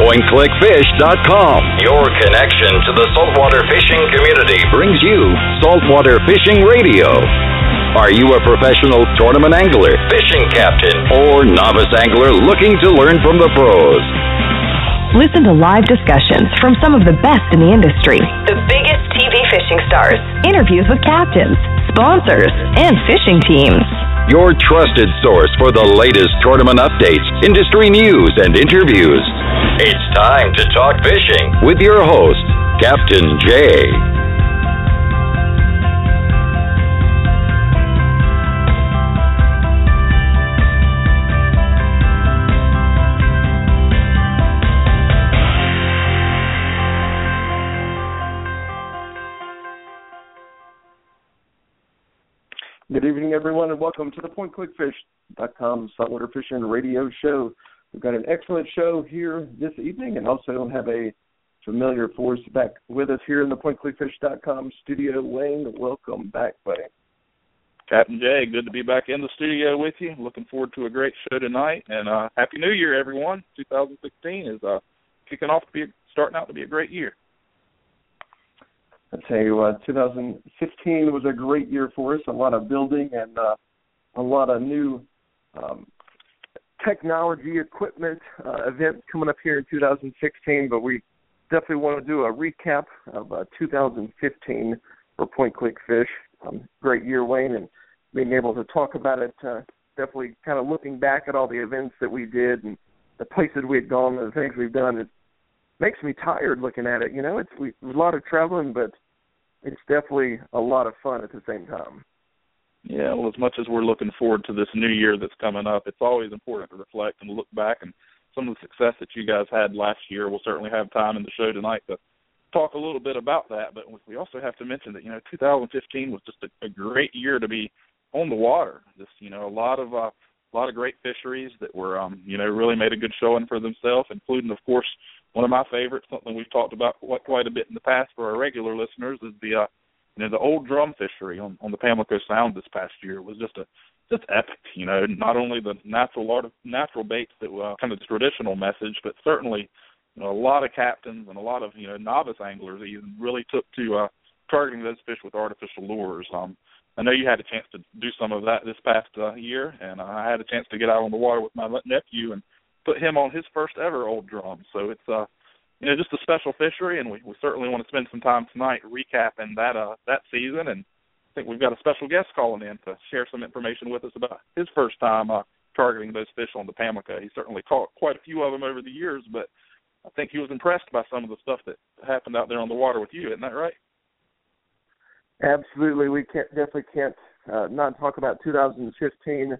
PointClickFish.com. Your connection to the saltwater fishing community brings you Saltwater Fishing Radio. Are you a professional tournament angler, fishing captain, or novice angler looking to learn from the pros? Listen to live discussions from some of the best in the industry, The biggest TV fishing stars. interviews with captains, sponsors, and fishing teams. Your trusted source for the latest tournament updates, industry news, and interviews. It's time to talk fishing with your host, Captain Jay. Good evening, everyone, and welcome to the PointClickFish.com saltwater fishing radio show. We've got an excellent show here this evening, and also don't have a familiar force back with us here in the PointClickFish.com studio. Wayne, welcome back, buddy. Captain Jay, good to be back in the studio with you. Looking forward to a great show tonight, and uh, happy New Year, everyone. 2016 is uh, kicking off to be starting out to be a great year. I tell you what, 2015 was a great year for us. A lot of building and uh, a lot of new um, technology, equipment, uh, events coming up here in 2016. But we definitely want to do a recap of uh, 2015 for Point Click Fish. Um, great year, Wayne, and being able to talk about it. Uh, definitely kind of looking back at all the events that we did and the places we had gone and the things we've done. It makes me tired looking at it. You know, it's we, a lot of traveling, but it's definitely a lot of fun at the same time. Yeah, well, as much as we're looking forward to this new year that's coming up, it's always important to reflect and look back and some of the success that you guys had last year. We'll certainly have time in the show tonight to talk a little bit about that, but we also have to mention that you know 2015 was just a, a great year to be on the water. Just you know a lot of uh, a lot of great fisheries that were um, you know really made a good showing for themselves, including of course one of my favorites, something we've talked about quite, a bit in the past for our regular listeners, is the uh, you know the old drum fishery on on the Pamlico Sound this past year was just a just epic. You know, not only the natural art natural baits that were uh, kind of the traditional message, but certainly you know a lot of captains and a lot of you know novice anglers even really took to uh, targeting those fish with artificial lures. Um, I know you had a chance to do some of that this past uh, year, and I had a chance to get out on the water with my nephew and put him on his first ever old drum. So it's uh you know just a special fishery, and we, we certainly want to spend some time tonight recapping that uh that season. And I think we've got a special guest calling in to share some information with us about his first time uh targeting those fish on the Pamlico. He certainly caught quite a few of them over the years, but I think he was impressed by some of the stuff that happened out there on the water with you. Isn't that right? Absolutely, we can't definitely can't uh, not talk about 2015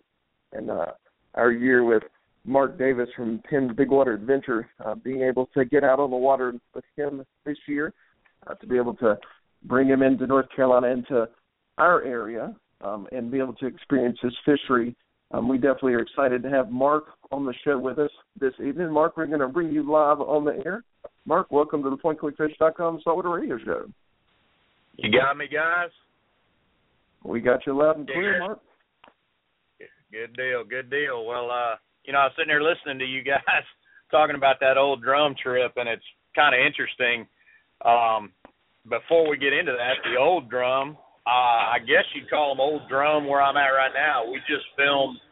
and uh, our year with Mark Davis from Penn's Big Water Adventure, uh, being able to get out on the water with him this year, uh, to be able to bring him into North Carolina into our area um, and be able to experience his fishery. Um, we definitely are excited to have Mark on the show with us this evening. Mark, we're going to bring you live on the air. Mark, welcome to the PointClickFish.com Saltwater Radio Show. You got me, guys. We got you loud and clear, Yeah. Mark. Good deal, good deal. Well, uh, you know, I was sitting there listening to you guys talking about that old drum trip, and it's kind of interesting. Um, before we get into that, the old drum, uh, I guess you'd call them old drum where I'm at right now. We just filmed,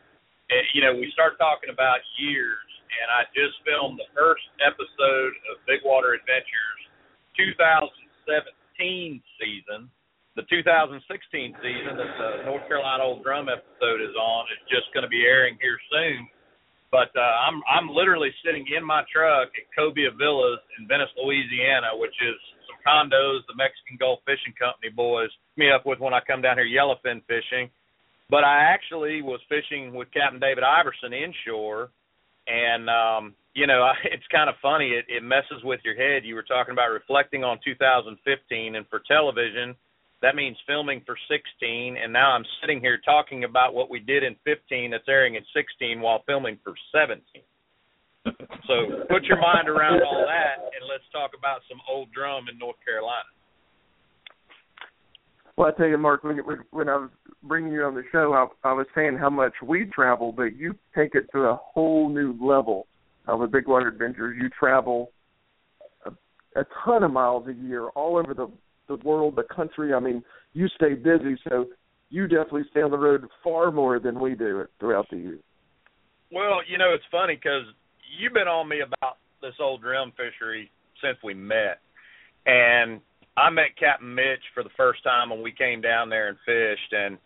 eh, you know, we start talking about years, and I just filmed the first episode of Big Water Adventures 2017 season. The 2016 season that the North Carolina Old Drum episode is on is just going to be airing here soon. But uh, I'm I'm literally sitting in my truck at Cobia Villas in Venice, Louisiana, which is some condos the Mexican Gulf Fishing Company boys me up with when I come down here yellowfin fishing. But I actually was fishing with Captain David Iverson inshore, and um, you know I, it's kind of funny. It, it messes with your head. You were talking about reflecting on 2015, and for television, that means filming for 16 and now i'm sitting here talking about what we did in 15 that's airing in 16 while filming for 17 so put your mind around all that and let's talk about some old drum in north carolina. Well, I tell you, Mark, when when I was bringing you on the show, I, I was saying how much we travel, but you take it to a whole new level uh, with Big Water Adventures, you travel a, a ton of miles a year all over the the world, the country. I mean, you stay busy, so you definitely stay on the road far more than we do throughout the year. Well, you know, it's funny because you've been on me about this old drum fishery since we met, and I met Captain Mitch for the first time when we came down there and fished, and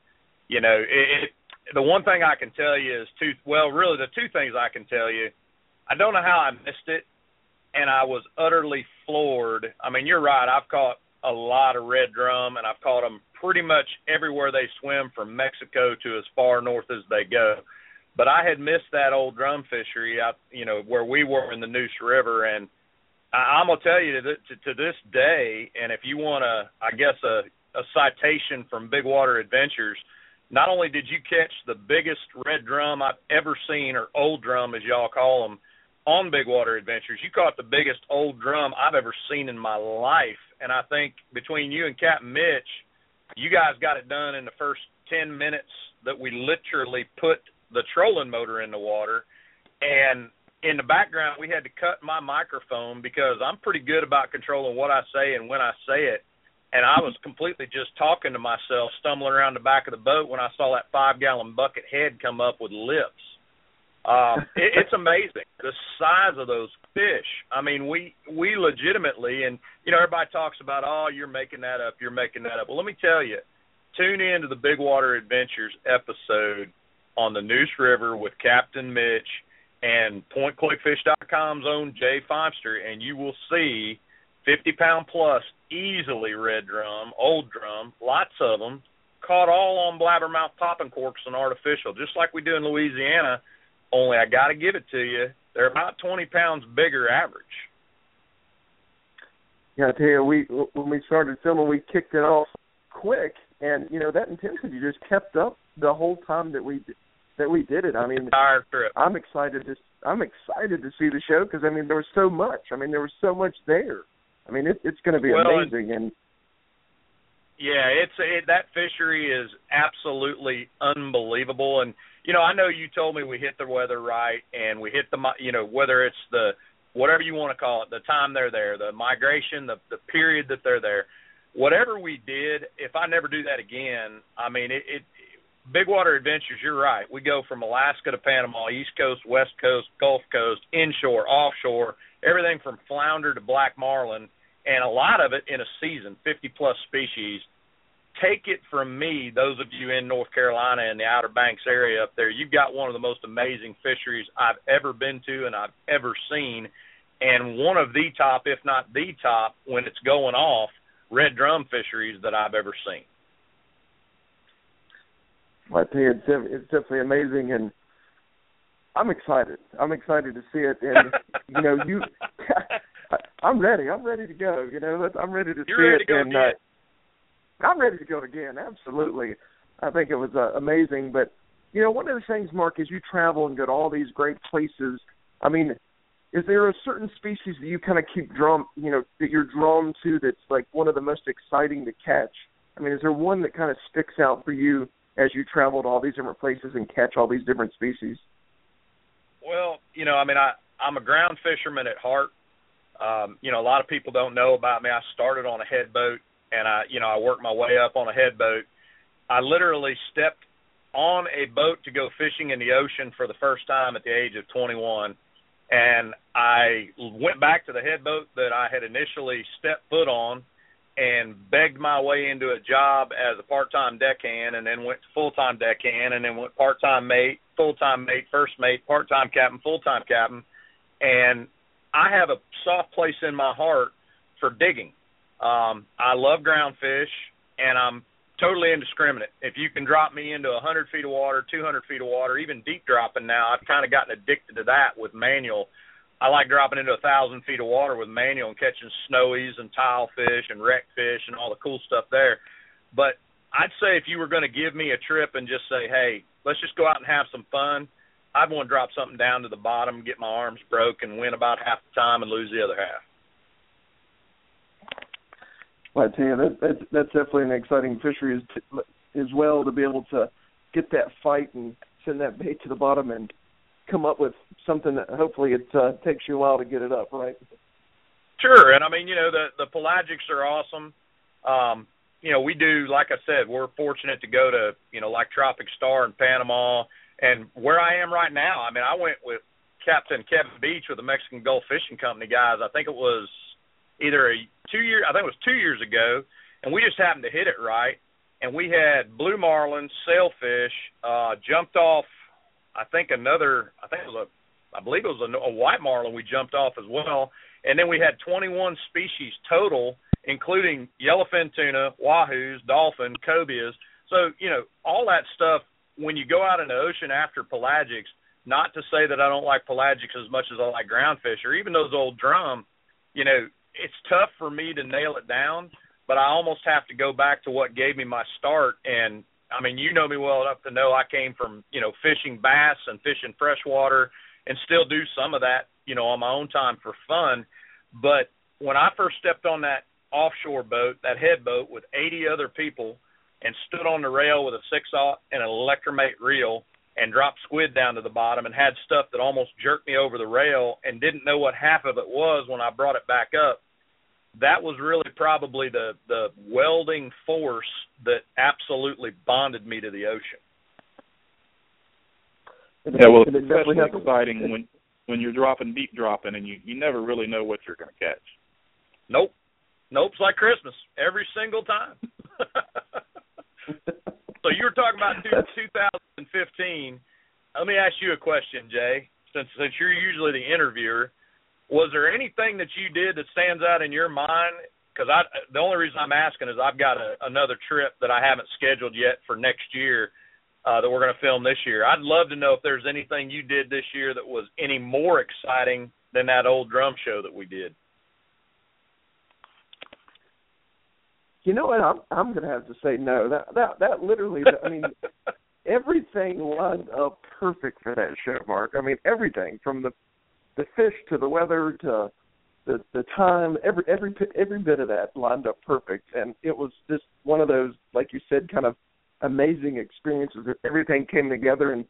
you know, it, it the one thing I can tell you is two. Well, really, the two things I can tell you. I don't know how I missed it, and I was utterly floored. I mean, you're right. I've caught a lot of red drum, and I've caught them pretty much everywhere they swim, from Mexico to as far north as they go. But I had missed that old drum fishery, out, you know, where we were in the Neuse River, and I, I'm gonna tell you to, to, to this day. And if you want to, I guess a, a citation from Big Water Adventures, not only did you catch the biggest red drum I've ever seen, or old drum as y'all call them, on Big Water Adventures, you caught the biggest old drum I've ever seen in my life. And I think between you and Captain Mitch, you guys got it done in the first 10 minutes that we literally put the trolling motor in the water. And in the background, we had to cut my microphone because I'm pretty good about controlling what I say and when I say it and I was completely just talking to myself, stumbling around the back of the boat when I saw that five gallon bucket head come up with lips. Um, it, it's amazing the size of those fish. I mean, we we legitimately, and you know, everybody talks about, oh, you're making that up, you're making that up. Well, let me tell you, tune in to the Big Water Adventures episode on the Neuse River with Captain Mitch and PointClickFish.com's own Jay Feimster, and you will see 50 pound plus, easily red drum, old drum, lots of them, caught all on blabbermouth popping corks and artificial, just like we do in Louisiana. Only I got to give it to you, they're about 20 pounds bigger average. Yeah, I tell you, we when we started filming, we kicked it off quick, and you know that intensity just kept up the whole time that we that we did it. I mean, entire trip. I'm excited to I'm excited to see the show because I mean there was so much. I mean there was so much there. I mean, it, it's going to be well, amazing. And yeah, it's it, that fishery is absolutely unbelievable. And you know, I know you told me we hit the weather right, and we hit the you know whether it's the whatever you want to call it, the time they're there, the migration, the the period that they're there. Whatever we did, if I never do that again, I mean, it, it Big Water Adventures, you're right. We go from Alaska to Panama, East Coast, West Coast, Gulf Coast, inshore, offshore, everything from flounder to black marlin, and a lot of it in a season, 50 plus species. Take it from me, those of you in North Carolina and the Outer Banks area up there, you've got one of the most amazing fisheries I've ever been to and I've ever seen, and one of the top, if not the top, when it's going off, red drum fisheries that I've ever seen. I tell you, it's, it's definitely amazing, and I'm excited. I'm excited to see it, and you know, you, I'm ready. I'm ready to go. You know, I'm ready to You're see ready it, to go and again. uh, I'm ready to go again. Absolutely. I think it was uh, amazing, but you know, one of the things, Mark, is you travel and go to all these great places. I mean, is there a certain species that you kind of keep drawn, you know, that you're drawn to that's like one of the most exciting to catch? I mean, is there one that kind of sticks out for you as you travel to all these different places and catch all these different species? Well, you know, I mean, I I'm a ground fisherman at heart. Um, you know, a lot of people don't know about me. I started on a head boat, and I, you know, I worked my way up on a head boat. I literally stepped on a boat to go fishing in the ocean for the first time at the age of 21, and I went back to the head boat that I had initially stepped foot on, and begged my way into a job as a part-time deckhand, and then went to full-time deckhand, and then went part-time mate, full-time mate, first mate, part-time captain, full-time captain, and I have a soft place in my heart for digging. Um, I love ground fish, and I'm totally indiscriminate. If you can drop me into 100 feet of water, 200 feet of water, even deep dropping now, I've kind of gotten addicted to that with manual. I like dropping into thousand feet of water with manual and catching snowies and tilefish and wreck fish and all the cool stuff there. But I'd say if you were going to give me a trip and just say, hey, let's just go out and have some fun, I'd want to drop something down to the bottom, get my arms broke, and win about half the time and lose the other half. Well, I tell you, that, that's that's definitely an exciting fishery as, as well to be able to get that fight and send that bait to the bottom and come up with something that hopefully it uh, takes you a while to get it up, right? Sure, and I mean, you know, the the pelagics are awesome. Um, you know, we do, like I said, we're fortunate to go to, you know, like Tropic Star in Panama, and where I am right now. I mean, I went with Captain Kevin Beach with the Mexican Gulf Fishing Company guys. I think it was either a two year, I think it was two years ago, and we just happened to hit it right. And we had blue marlin, sailfish, uh, jumped off. I think another, I think it was a, I believe it was a, a white marlin we jumped off as well. And then we had 21 species total including yellowfin tuna, wahoos, dolphin, cobias. So, you know, all that stuff when you go out in the ocean after pelagics, not to say that I don't like pelagics as much as I like groundfish or even those old drum, you know, it's tough for me to nail it down, but I almost have to go back to what gave me my start and I mean, you know me well enough to know I came from, you know, fishing bass and fishing freshwater and still do some of that, you know, on my own time for fun. But when I first stepped on that offshore boat, that head boat, with 80 other people, and stood on the rail with a six aught and an electromate reel and dropped squid down to the bottom and had stuff that almost jerked me over the rail and didn't know what half of it was when I brought it back up. That was really probably the the welding force that absolutely bonded me to the ocean. Yeah, well, it's especially exciting when when you're dropping deep dropping and you you never really know what you're going to catch. Nope. Nope, it's like Christmas every single time. so you were talking about 2015. Let me ask you a question, Jay. Since since you're usually the interviewer, was there anything that you did that stands out in your mind? Because I the only reason I'm asking is I've got a, another trip that I haven't scheduled yet for next year uh, that we're going to film this year. I'd love to know if there's anything you did this year that was any more exciting than that old drum show that we did. You know what? I'm I'm gonna have to say no. That that that literally. I mean, everything lined up perfect for that show, Mark. I mean, everything from the the fish to the weather to the the time. Every every every bit of that lined up perfect, and it was just one of those, like you said, kind of amazing experiences. Everything came together, and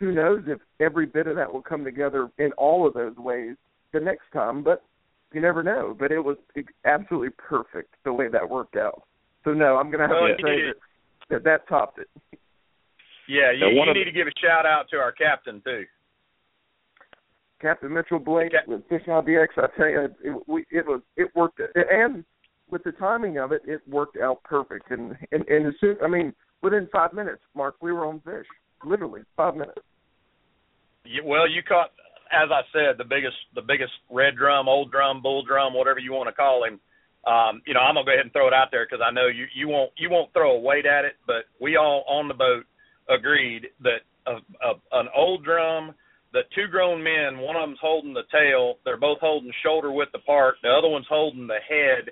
who knows if every bit of that will come together in all of those ways the next time. But you never know. But it was absolutely perfect the way that worked out. So no, I'm going to have well, to say that, that that topped it. Yeah, you, you need to give a shout out to our captain too. Captain Mitchell Blake Cap- with Fish IBX. I tell you, it, we, it was it worked, and with the timing of it, it worked out perfect. And and and as soon, I mean, within five minutes, Mark, we were on fish. Literally five minutes. Yeah, well, you caught as I said, the biggest the biggest red drum, old drum, bull drum, whatever you want to call him. Um, you know, I'm gonna go ahead and throw it out there because I know you you won't you won't throw a weight at it, but we all on the boat agreed that a, a, an old drum, the two grown men, one of them's holding the tail, they're both holding shoulder width apart, the other one's holding the head.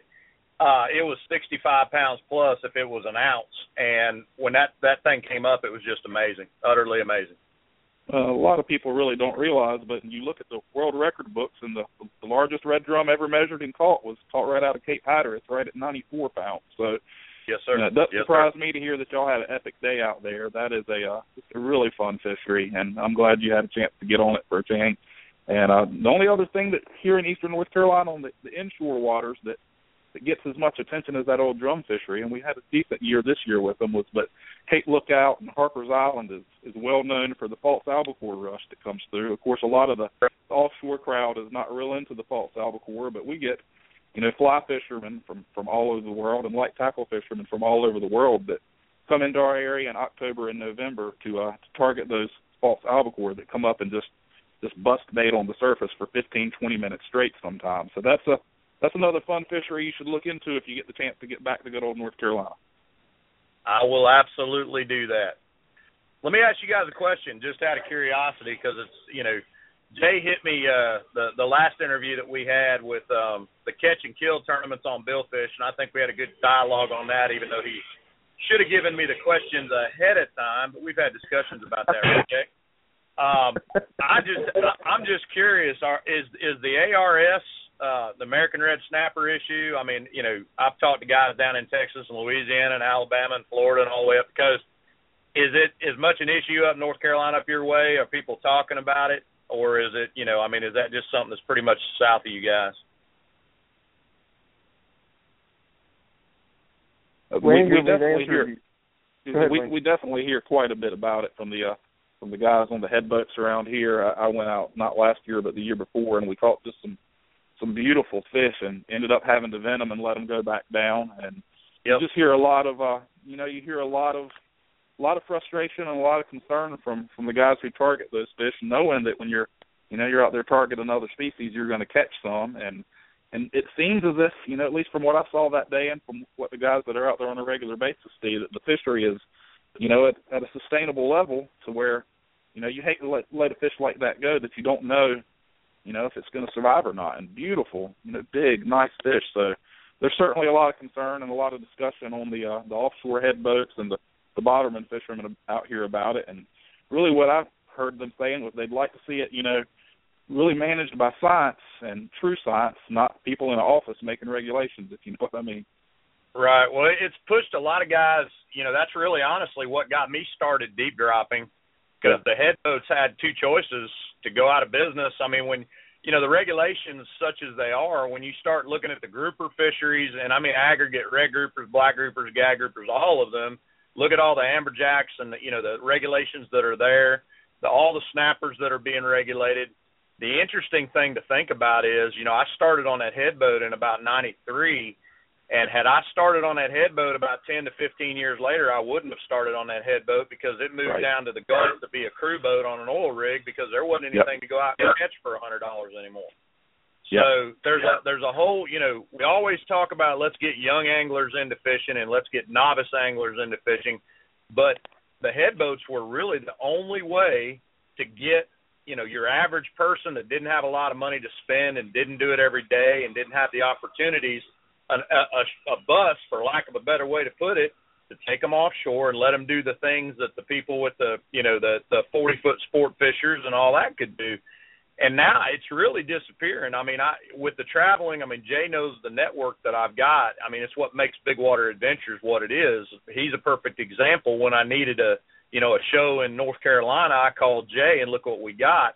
Uh, it was 65 pounds plus if it was an ounce, and when that that thing came up, it was just amazing, utterly amazing uh, a lot of people really don't realize, but you look at the world record books, and the, the largest red drum ever measured and caught was caught right out of Cape Hatteras, right at 94 pounds. So, yes, sir. Uh, it doesn't yes, surprise sir. me to hear that y'all had an epic day out there. That is a uh, a really fun fishery, and I'm glad you had a chance to get on it for a change. And uh, the only other thing that here in eastern North Carolina on the, the inshore waters that gets as much attention as that old drum fishery, and we had a decent year this year with them. Was but Cape Lookout and Harker's Island is is well known for the false albacore rush that comes through. Of course, a lot of the, the offshore crowd is not real into the false albacore, but we get you know fly fishermen from from all over the world and light tackle fishermen from all over the world that come into our area in October and November to uh to target those false albacore that come up and just just bust bait on the surface for 15 20 minutes straight sometimes. So that's a that's another fun fishery you should look into if you get the chance to get back to good old North Carolina. I will absolutely do that. Let me ask you guys a question, just out of curiosity, because it's you know, Jay hit me uh, the the last interview that we had with um, the catch and kill tournaments on billfish, and I think we had a good dialogue on that, even though he should have given me the questions ahead of time, but we've had discussions about that. Okay. Um, I just I'm just curious. Are is is the ARS uh, the American red snapper issue. I mean, you know, I've talked to guys down in Texas and Louisiana and Alabama and Florida and all the way up the coast. is it as much an issue up North Carolina up your way? Are people talking about it, or is it you know? I mean, is that just something that's pretty much south of you guys? Uh, we, we definitely hear we we definitely hear quite a bit about it from the uh, from the guys on the head boats around here. I, I went out not last year but the year before, and we caught just some some beautiful fish, and ended up having to vent them and let them go back down. And yep. you just hear a lot of uh, you know you hear a lot of a lot of frustration and a lot of concern from from the guys who target those fish, knowing that when you're you know you're out there targeting another species, you're going to catch some and and it seems as if you know at least from what I saw that day and from what the guys that are out there on a regular basis see that the fishery is you know at, at a sustainable level to where you know you hate to let let a fish like that go that you don't know you know if it's going to survive or not and beautiful you know big nice fish so there's certainly a lot of concern and a lot of discussion on the uh, the offshore head boats and the the bottomman fishermen out here about it and really what I've heard them saying was they'd like to see it you know really managed by science and true science, not people in an office making regulations, if you know what I mean. Right. Well, it's pushed a lot of guys. You know, that's really honestly what got me started deep dropping, because the head boats had two choices to go out of business. I mean, when you know the regulations such as they are, when you start looking at the grouper fisheries, and I mean aggregate red groupers, black groupers, gag groupers, all of them. Look at all the amberjacks and the, you know the regulations that are there, the all the snappers that are being regulated the interesting thing to think about is, you know, I started on that headboat in about '93, and had I started on that headboat about 10 to 15 years later, I wouldn't have started on that headboat because it moved right. down to the Gulf to be a crew boat on an oil rig because there wasn't anything yep. to go out and yep. catch for a hundred dollars anymore. Yep. So there's a there's a whole you know we always talk about let's get young anglers into fishing and let's get novice anglers into fishing, but the headboats were really the only way to get you know your average person that didn't have a lot of money to spend and didn't do it every day and didn't have the opportunities a, a, a bus for lack of a better way to put it to take them offshore and let them do the things that the people with the you know the the 40 foot sport fishers and all that could do. And now it's really disappearing. I mean i with the traveling i mean jay knows the network that i've got. I mean it's what makes big water adventures what it is. He's a perfect example. When i needed a you know, a show in North Carolina, I called Jay and look what we got.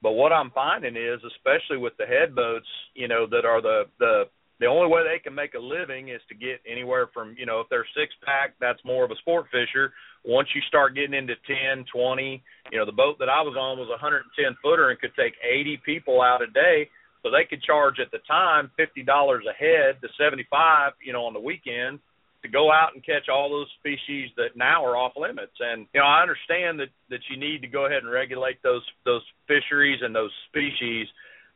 But what I'm finding is, especially with the head boats, you know, that are the the the only way they can make a living is to get anywhere from, you know, if they're six pack, that's more of a sport fisher. Once you start getting into ten, twenty, you know, the boat that I was on was a 110 footer and could take 80 people out a day. So they could charge at the time $50 a head to 75, you know, on the weekend to go out and catch all those species that now are off limits. And you know, I understand that that you need to go ahead and regulate those those fisheries and those species,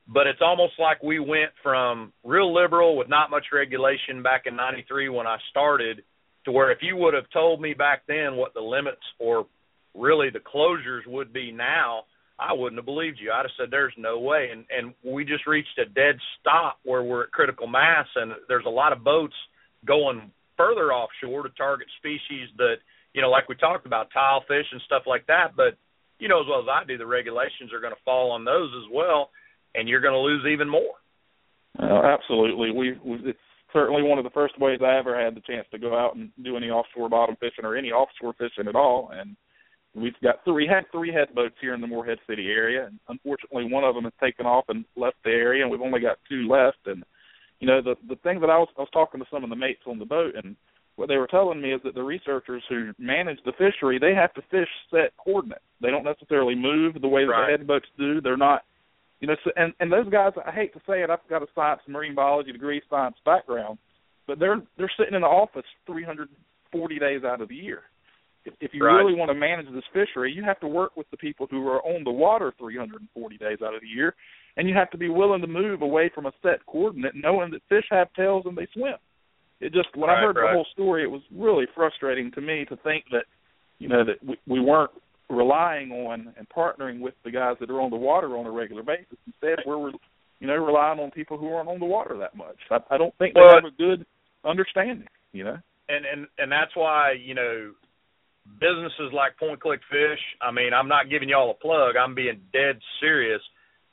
but it's almost like we went from real liberal with not much regulation back in '93 when I started, to where if you would have told me back then what the limits or really the closures would be now, I wouldn't have believed you. I'd have said there's no way. And and we just reached a dead stop where we're at critical mass, and there's a lot of boats going further offshore to target species that you know, like we talked about, tile fish and stuff like that. But you know as well as I do, the regulations are going to fall on those as well, and you're going to lose even more. Uh, absolutely, we, we it's certainly one of the first ways I ever had the chance to go out and do any offshore bottom fishing or any offshore fishing at all, and we've got three had three head boats here in the Morehead City area, and unfortunately one of them has taken off and left the area, and we've only got two left, and you know the the thing that I was I was talking to some of the mates on the boat and what they were telling me is that the researchers who manage the fishery they have to fish set coordinates. They don't necessarily move the way that right. the head boats do. They're not you know so, and and those guys I hate to say it I've got a science marine biology degree science background but they're they're sitting in the office 340 days out of the year. If, if you right. really want to manage this fishery, you have to work with the people who are on the water 340 days out of the year and you have to be willing to move away from a set coordinate, knowing that fish have tails and they swim. It just when right, I heard right. the whole story, it was really frustrating to me to think that you know that we, we weren't relying on and partnering with the guys that are on the water on a regular basis. Instead, we're you know relying on people who aren't on the water that much. I, I don't think well, they have a good understanding. You know, and and and that's why you know businesses like Point Click Fish. I mean, I'm not giving y'all a plug. I'm being dead serious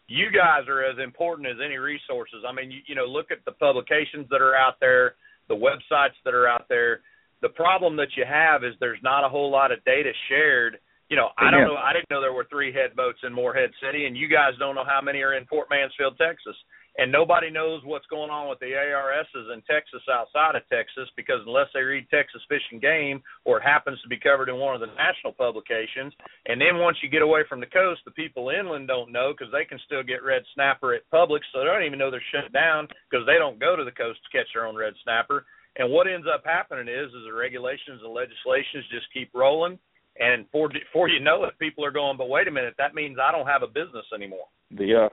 you guys are as important as any resources. I mean, you, you know, look at the publications that are out there, the websites that are out there. the problem that you have is there's not a whole lot of data shared. You know, I don't know. I didn't know there were three head boats in Morehead City, and you guys don't know how many are in Port Mansfield, Texas and nobody knows what's going on with the ARSs in Texas outside of Texas because unless they read Texas Fish and Game or it happens to be covered in one of the national publications, and then once you get away from the coast, the people inland don't know because they can still get red snapper at Publix, so they don't even know they're shut down because they don't go to the coast to catch their own red snapper. And what ends up happening is, is the regulations and legislations just keep rolling, and before before you know it, people are going, but wait a minute, that means I don't have a business anymore. The uh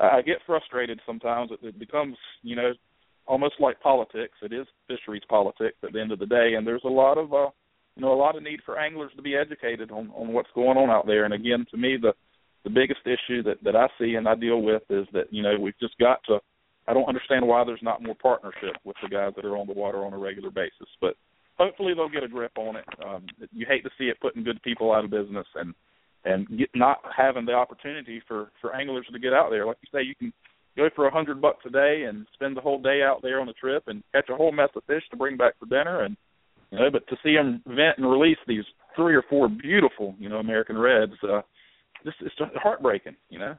I get frustrated sometimes. It, it becomes, you know, almost like politics. It is fisheries politics at the end of the day, and there's a lot of, uh, you know, a lot of need for anglers to be educated on on what's going on out there. And again, to me, the the biggest issue that that I see and I deal with is that you know we've just got to. I don't understand why there's not more partnership with the guys that are on the water on a regular basis, but hopefully they'll get a grip on it. Um, you hate to see it putting good people out of business, and and get, not having the opportunity for for anglers to get out there. Like you say, you can go for a hundred bucks a day and spend the whole day out there on the trip and catch a whole mess of fish to bring back for dinner. And you know, but to see them vent and release these three or four beautiful, you know, American reds, uh, it's just heartbreaking, you know.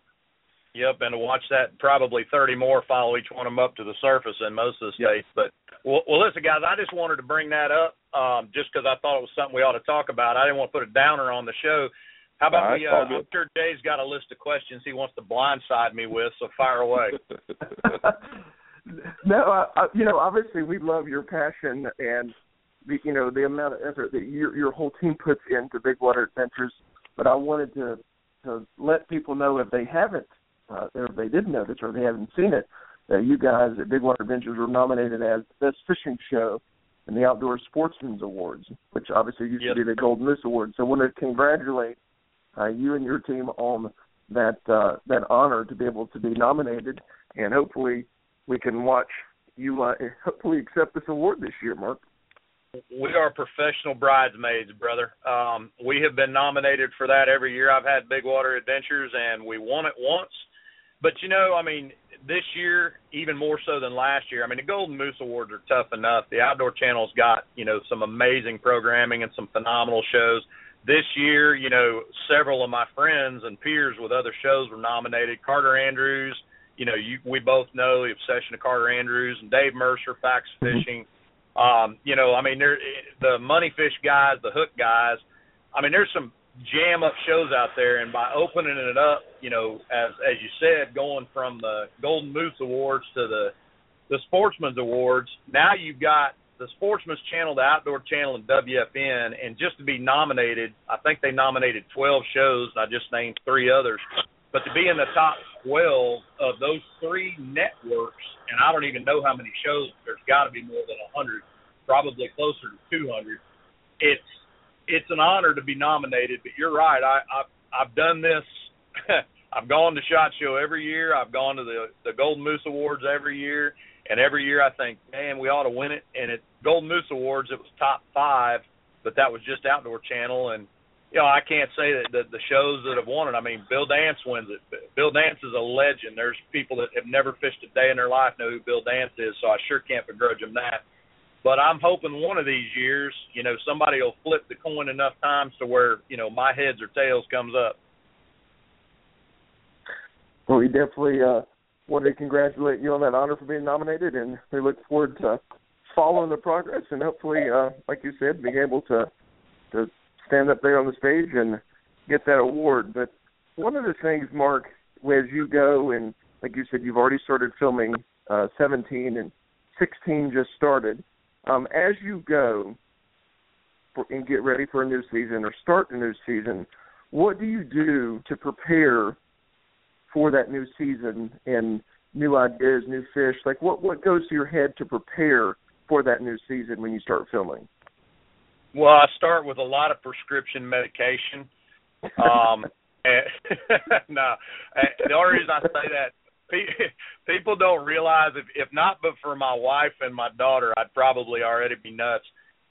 Yep, and to watch that probably 30 more follow each one of them up to the surface in most of the states. Yep. But well, well, listen, guys, I just wanted to bring that up um, just because I thought it was something we ought to talk about. I didn't want to put a downer on the show. How about right, we? Uh, I'm sure Jay's got a list of questions he wants to blindside me with, so fire away. no, I, I, you know, obviously we love your passion and the, you know the amount of effort that your your whole team puts into Big Water Adventures. But I wanted to to let people know if they haven't, uh, they didn't know this, or they haven't seen it, that you guys at Big Water Adventures were nominated as best fishing show in the Outdoor Sportsman's Awards, which obviously used yep. to be the Golden Moose Awards. So I want to congratulate uh, you and your team on that uh, that honor to be able to be nominated, and hopefully we can watch you uh, hopefully accept this award this year, Mark. We are professional bridesmaids, brother. Um, we have been nominated for that every year. I've had Big Water Adventures, and we won it once. But you know, I mean, this year even more so than last year. I mean, the Golden Moose Awards are tough enough. The Outdoor Channel's got you know some amazing programming and some phenomenal shows this year, you know, several of my friends and peers with other shows were nominated. Carter Andrews, you know, you we both know the obsession of Carter Andrews and Dave Mercer, Facts mm-hmm. Fishing. Um, you know, I mean, there the money fish guys, the hook guys. I mean, there's some jam up shows out there, and by opening it up, you know, as as you said, going from the Golden Moose Awards to the the Sportsman's Awards, now you've got the Sportsman's Channel, the Outdoor Channel, and WFN, and just to be nominated, I think they nominated 12 shows. I just named three others, but to be in the top 12 of those three networks, and I don't even know how many shows. There's got to be more than 100, probably closer to 200. It's it's an honor to be nominated. But you're right. I I've, I've done this. I've gone to Shot Show every year. I've gone to the the Golden Moose Awards every year and every year I think, man, we ought to win it. And at Golden Moose Awards, it was top five, but that was just Outdoor Channel. And you know, I can't say that the, the shows that have won it. I mean, Bill Dance wins it. Bill Dance is a legend. There's people that have never fished a day in their life know who Bill Dance is, so I sure can't begrudge him that. But I'm hoping one of these years, you know, somebody will flip the coin enough times to where you know my heads or tails comes up. Well, we definitely uh, wanted to congratulate you on that honor for being nominated, and we look forward to following the progress and hopefully, uh, like you said, being able to to stand up there on the stage and get that award. But one of the things, Mark, as you go and like you said, you've already started filming uh, 17 and 16 just started. Um, as you go for, and get ready for a new season or start a new season, what do you do to prepare for that new season and new ideas, new fish? Like what what goes to your head to prepare for that new season when you start filming? Well, I start with a lot of prescription medication. Um, and, no, the only reason I say that people don't realize if if not but for my wife and my daughter, I'd probably already be nuts.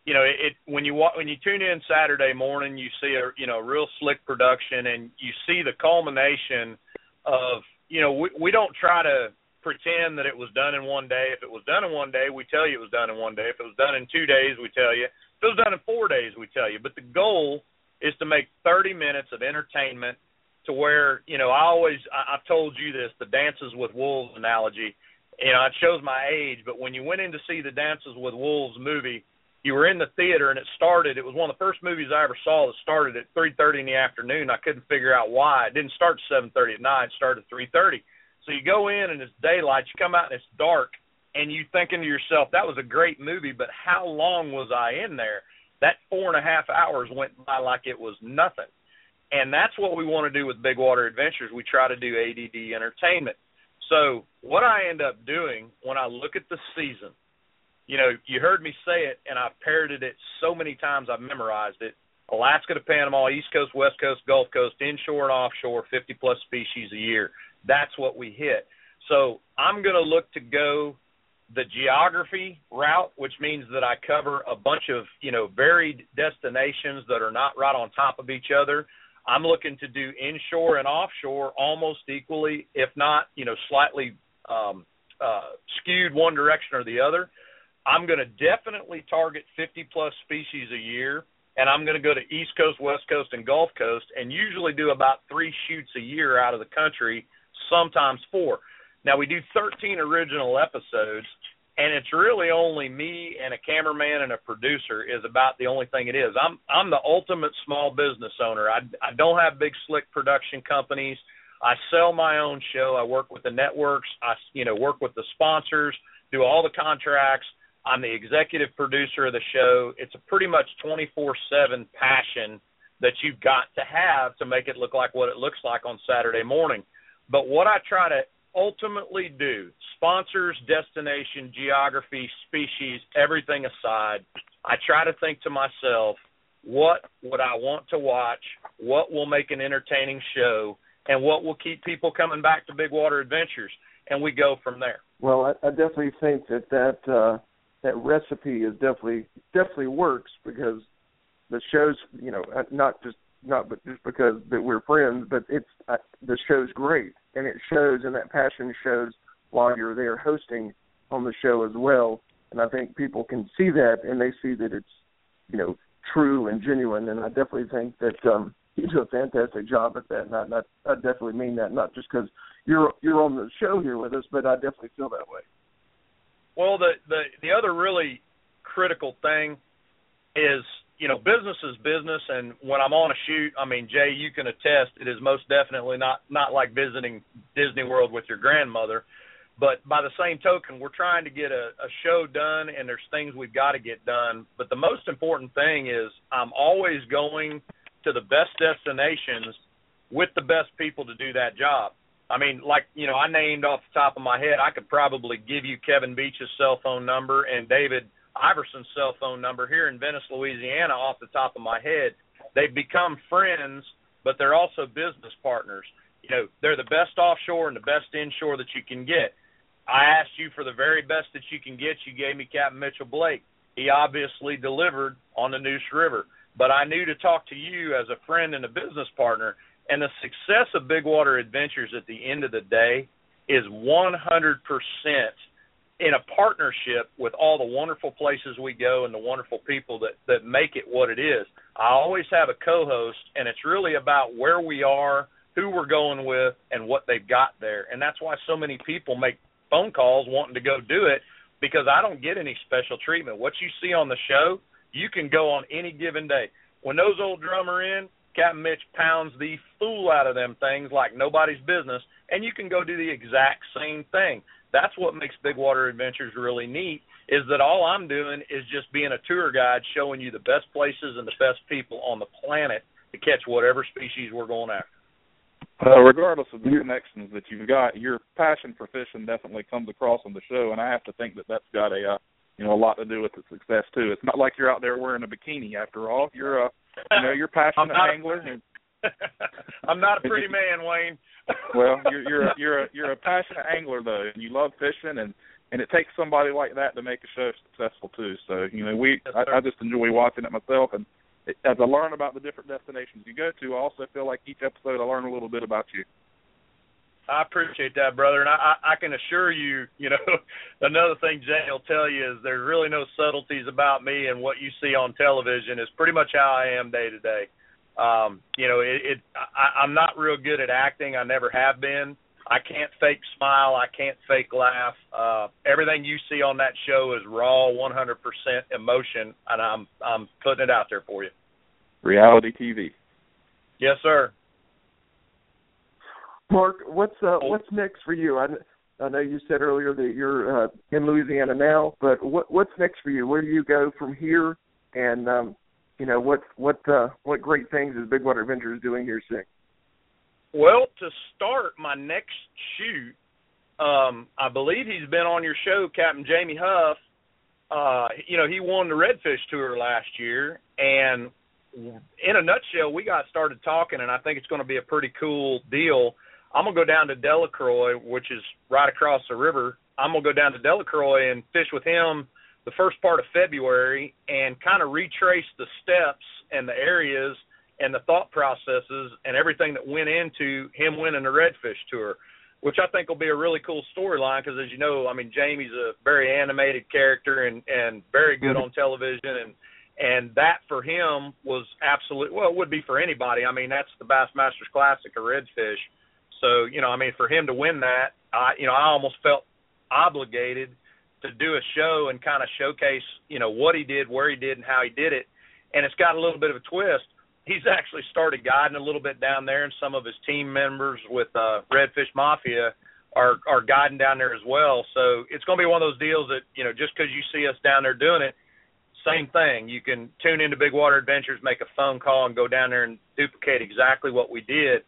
You know, it when you when you tune in Saturday morning, you see a you know real slick production, and you see the culmination of you know we we don't try to pretend that it was done in one day. If it was done in one day, we tell you it was done in one day. If it was done in two days, we tell you. If it was done in four days, we tell you. But the goal is to make 30 minutes of entertainment to where you know I always I, I've told you this the Dances with Wolves analogy. You know, it shows my age, but when you went in to see the Dances with Wolves movie, you were in the theater and it started. It was one of the first movies I ever saw that started at 3:30 in the afternoon. I couldn't figure out why. It didn't start at 7:30 at night. It started at 3:30. So you go in and it's daylight. You come out and it's dark, and you thinking to yourself, "That was a great movie," but how long was I in there? That four and a half hours went by like it was nothing. And that's what we want to do with Big Water Adventures. We try to do ADD entertainment. So what I end up doing when I look at the season, you know, you heard me say it, and I've parroted it so many times I've memorized it. Alaska to Panama, East Coast, West Coast, Gulf Coast, inshore and offshore, 50 plus species a year. That's what we hit. So I'm going to look to go the geography route, which means that I cover a bunch of you know varied destinations that are not right on top of each other. I'm looking to do inshore and offshore almost equally, if not you know slightly um, uh, skewed one direction or the other. I'm going to definitely target 50 plus species a year, and I'm going to go to East Coast, West Coast, and Gulf Coast, and usually do about three shoots a year out of the country, sometimes four. Now we do 13 original episodes, and it's really only me and a cameraman and a producer is about the only thing it is. I'm I'm the ultimate small business owner. I I don't have big slick production companies. I sell my own show. I work with the networks. I you know work with the sponsors, do all the contracts. I'm the executive producer of the show. It's a pretty much 24/7 passion that you've got to have to make it look like what it looks like on Saturday morning. But what I try to ultimately do, sponsors, destination, geography, species, everything aside, I try to think to myself, what would I want to watch? What will make an entertaining show? And what will keep people coming back to Big Water Adventures? And we go from there. Well, I, I definitely think that that uh, that recipe is definitely definitely works because the shows, you know, uh, not just not but just because that we're friends, but it's uh, the show's great, and it shows, and that passion shows while you're there hosting on the show as well. And I think people can see that, and they see that it's you know true and genuine. And I definitely think that um, you do a fantastic job at that. And I, I, I definitely mean that, not just because you're you're on the show here with us, but I definitely feel that way. Well, the the the other really critical thing is you know, business is business, and when I'm on a shoot, I mean, Jay, you can attest, it is most definitely not not like visiting Disney World with your grandmother. But by the same token, we're trying to get a, a show done, and there's things we've got to get done. But the most important thing is I'm always going to the best destinations with the best people to do that job. I mean, like you know, I named off the top of my head, I could probably give you Kevin Beach's cell phone number and David Iverson's cell phone number here in Venice, Louisiana, off the top of my head. They've become friends, but they're also business partners. You know, they're the best offshore and the best inshore that you can get. I asked you for the very best that you can get. You gave me Captain Mitchell Blake. He obviously delivered on the Neuse River. But I knew to talk to you as a friend and a business partner. And the success of Big Water Adventures at the end of the day is 100% in a partnership with all the wonderful places we go and the wonderful people that that make it what it is. I always have a co-host and it's really about where we are, who we're going with and what they've got there. And that's why so many people make phone calls wanting to go do it because I don't get any special treatment. What you see on the show, you can go on any given day. When those old drum are in, Captain Mitch pounds the fool out of them things like nobody's business, and you can go do the exact same thing that's what makes Big Water Adventures really neat is that all I'm doing is just being a tour guide showing you the best places and the best people on the planet to catch whatever species we're going after. Uh, regardless of the connections that you've got, your passion for fishing definitely comes across on the show, and I have to think that that's got a uh, you know a lot to do with the success too. It's not like you're out there wearing a bikini after all. You're a you know you're passionate angler. And... I'm not a pretty man, Wayne well, you're you're a, you're a you're a passionate angler though, and you love fishing, and and it takes somebody like that to make a show successful too. So you know, we yes, I, I just enjoy watching it myself, and it, as I learn about the different destinations you go to, I also feel like each episode I learn a little bit about you. I appreciate that, brother, and I, I can assure you, you know, another thing Jay will tell you is there's really no subtleties about me, and what you see on television is pretty much how I am day to day. Um, you know, it, it I, I'm not real good at acting. I never have been. I can't fake smile. I can't fake laugh. Uh, everything you see on that show is raw, 100% emotion, and I'm I'm putting it out there for you. Reality TV. Yes, sir. Mark, what's uh, what's next for you? I, I know you said earlier that you're uh, in Louisiana now, but what what's next for you? Where do you go from here? And um, you know what what uh, what great things is Big Water Adventures doing here soon? Well, to start my next shoot, um, I believe he's been on your show, Captain Jamie Huff. Uh, you know, he won the Redfish Tour last year, and in a nutshell, we got started talking, and I think it's going to be a pretty cool deal. I'm gonna go down to Delacroix, which is right across the river. I'm gonna go down to Delacroix and fish with him the first part of February and kind of retrace the steps and the areas and the thought processes and everything that went into him winning the Redfish Tour, which I think will be a really cool storyline because, as you know, I mean Jamie's a very animated character and and very good on television and and that for him was absolute. Well, it would be for anybody. I mean, that's the Bassmasters Classic of redfish. So you know, I mean, for him to win that, I you know, I almost felt obligated to do a show and kind of showcase you know what he did, where he did, and how he did it. And it's got a little bit of a twist. He's actually started guiding a little bit down there, and some of his team members with uh, Redfish Mafia are are guiding down there as well. So it's going to be one of those deals that you know just because you see us down there doing it, same thing. You can tune into Big Water Adventures, make a phone call, and go down there and duplicate exactly what we did.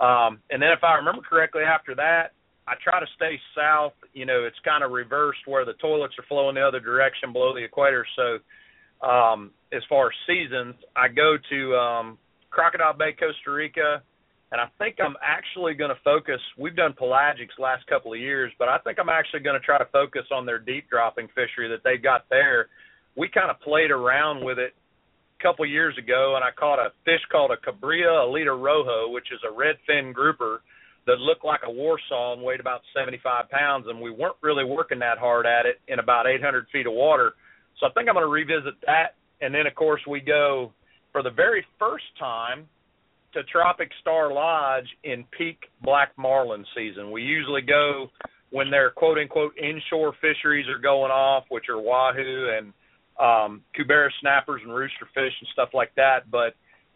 Um, and then, if I remember correctly, after that, I try to stay south. You know, it's kind of reversed where the toilets are flowing the other direction below the equator. So, um, as far as seasons, I go to um, Crocodile Bay, Costa Rica, and I think I'm actually going to focus. We've done pelagics last couple of years, but I think I'm actually going to try to focus on their deep dropping fishery that they've got there we kind of played around with it a couple years ago, and I caught a fish called a Cabiria alita rojo, which is a redfin grouper that looked like a Warsaw and weighed about 75 pounds, and we weren't really working that hard at it in about 800 feet of water. So I think I'm going to revisit that, and then of course we go for the very first time to Tropic Star Lodge in peak black marlin season. We usually go when their quote unquote inshore fisheries are going off, which are wahoo and um, Cubera snappers and rooster fish and stuff like that. But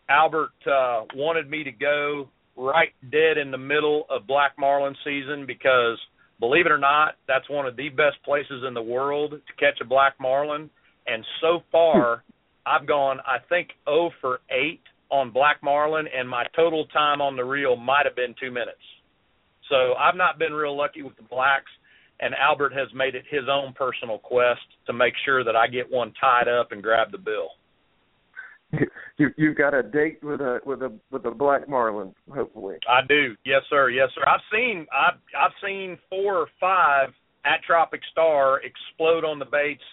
Albert uh, wanted me to go right dead in the middle of black marlin season because, believe it or not, that's one of the best places in the world to catch a black marlin. And so far, hmm. I've gone, I think, 0 for 8 on black marlin, and my total time on the reel might have been two minutes. So I've not been real lucky with the blacks and Albert has made it his own personal quest to make sure that I get one tied up and grab the bill. You you've got a date with a with a with a black marlin, hopefully. I do, yes sir, yes sir. I've seen I've I've seen four or five at Tropic Star explode on the baits,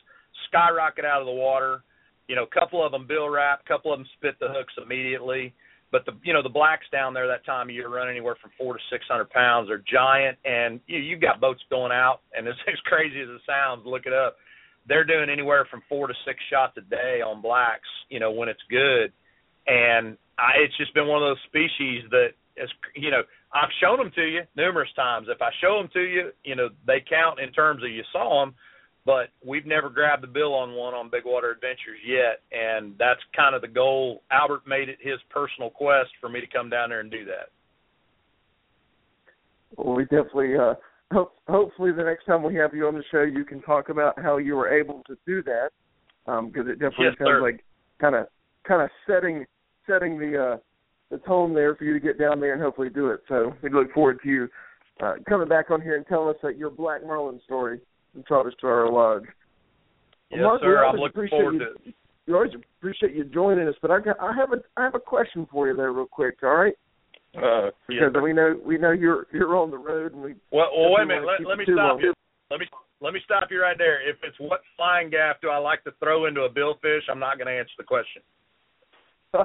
skyrocket out of the water. You know, a couple of them bill wrap, a couple of them spit the hooks immediately. But the you know the blacks down there that time of year run anywhere from four to six hundred pounds. They're giant, and you you've got boats going out, and it's as crazy as it sounds. Look it up. They're doing anywhere from four to six shots a day on blacks. You know when it's good, and I, it's just been one of those species that is you know I've shown them to you numerous times. If I show them to you, you know they count in terms of you saw them but we've never grabbed the bill on one on Big Water Adventures yet, and that's kind of the goal. Albert made it his personal quest for me to come down there and do that. Well, we definitely uh, hope hopefully the next time we have you on the show, you can talk about how you were able to do that, because um, it definitely yes, sounds sir. like kind of kind of setting setting the uh, the tone there for you to get down there and hopefully do it. So we look forward to you uh, coming back on here and telling us that your Black Marlin story and Tropic Star Lodge. Yes, Mark, sir. I'm looking forward you, to it. We always appreciate you joining us, but I got I have a I have a question for you there, real quick. All right. Uh, because yeah. we know we know you're you're on the road and we. Well, well wait a minute. Let, let me stop long. you. Let me let me stop you right there. If it's what flying gaff do I like to throw into a billfish, I'm not going to answer the question.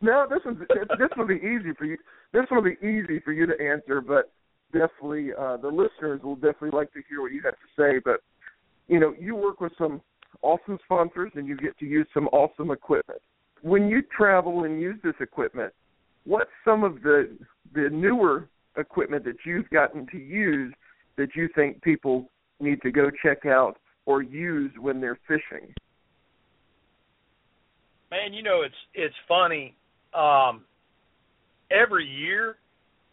no, this is this will be easy for you. This will be easy for you to answer, but definitely uh, the listeners will definitely like to hear what you have to say. But you know, you work with some awesome sponsors, and you get to use some awesome equipment. When you travel and use this equipment, what's some of the the newer equipment that you've gotten to use that you think people need to go check out or use when they're fishing? Man, you know it's it's funny. Um, every year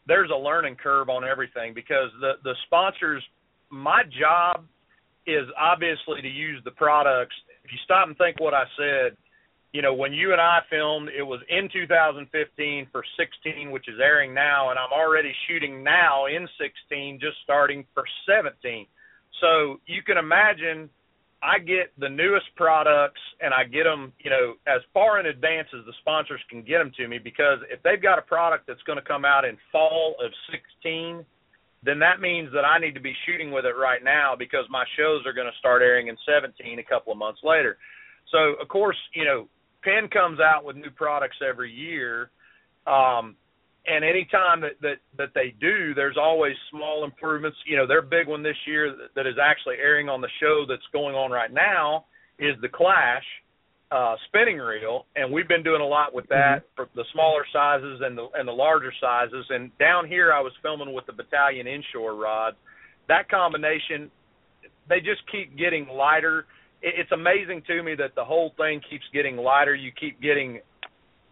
there's a learning curve on everything because the the sponsors. My job is obviously to use the products. If you stop and think what I said, you know, when you and I filmed, it was in 2015 for 16, which is airing now, and I'm already shooting now in 16, just starting for 17. So you can imagine I get the newest products and I get them, you know, as far in advance as the sponsors can get them to me because if they've got a product that's going to come out in fall of 16, then that means that I need to be shooting with it right now because my shows are going to start airing in 17 a couple of months later. So, of course, you know, Penn comes out with new products every year. Um, and anytime that, that that they do, there's always small improvements. You know, their big one this year that, that is actually airing on the show that's going on right now is the Clash uh, spinning reel, and we've been doing a lot with that mm-hmm. for the smaller sizes and the and the larger sizes. And down here, I was filming with the Battalion inshore rods. That combination, they just keep getting lighter. It's amazing to me that the whole thing keeps getting lighter. You keep getting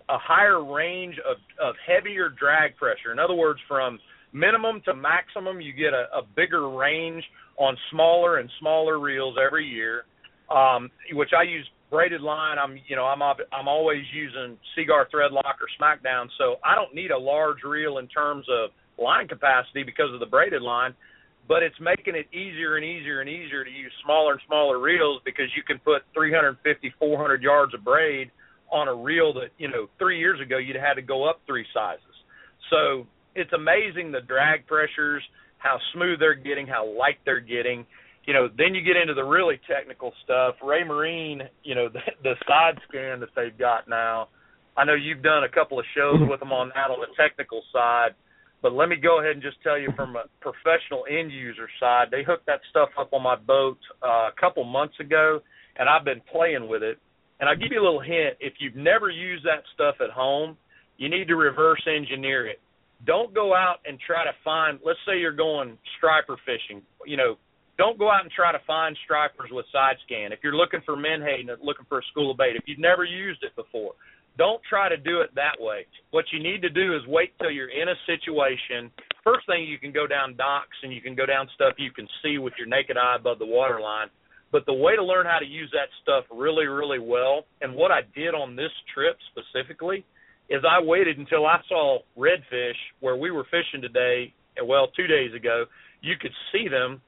a higher range of, of heavier drag pressure. In other words, from minimum to maximum, you get a, a bigger range on smaller and smaller reels every year, um, which I use braided line. I'm you know I'm I'm always using Seaguar thread lock or Smackdown, so I don't need a large reel in terms of line capacity because of the braided line. But it's making it easier and easier and easier to use smaller and smaller reels because you can put 350, 400 yards of braid on a reel that you know three years ago you'd had to go up three sizes. So it's amazing the drag pressures, how smooth they're getting, how light they're getting. You know, then you get into the really technical stuff. Raymarine, you know, the, the side scan that they've got now. I know you've done a couple of shows with them on that on the technical side, but let me go ahead and just tell you from a professional end user side, they hooked that stuff up on my boat uh, a couple months ago, and I've been playing with it and I'll give you a little hint. If you've never used that stuff at home, you need to reverse engineer it. Don't go out and try to find, let's say you're going striper fishing. You know, don't go out and try to find stripers with side scan. If you're looking for menhaden, looking for a school of bait, if you've never used it before, don't try to do it that way. What you need to do is wait till you're in a situation. First thing you can go down docks and you can go down stuff you can see with your naked eye above the water line but the way to learn how to use that stuff really, really well, and what I did on this trip specifically, is I waited until I saw redfish where we were fishing today, well, two days ago. You could see them,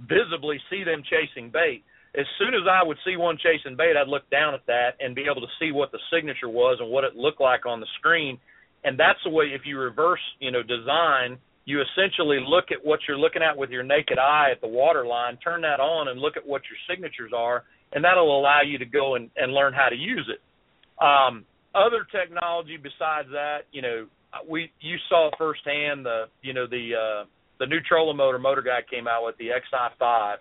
visibly see them chasing bait. As soon as I would see one chasing bait, I'd look down at that and be able to see what the signature was and what it looked like on the screen. And that's the way, if you reverse, you know, design – you essentially look at what you're looking at with your naked eye at the water line, turn that on and look at what your signatures are, and that'll allow you to go and, and learn how to use it. Um, other technology besides that, you know, we you saw firsthand the you know the uh, the new trolling motor Motor Guide came out with the XI5.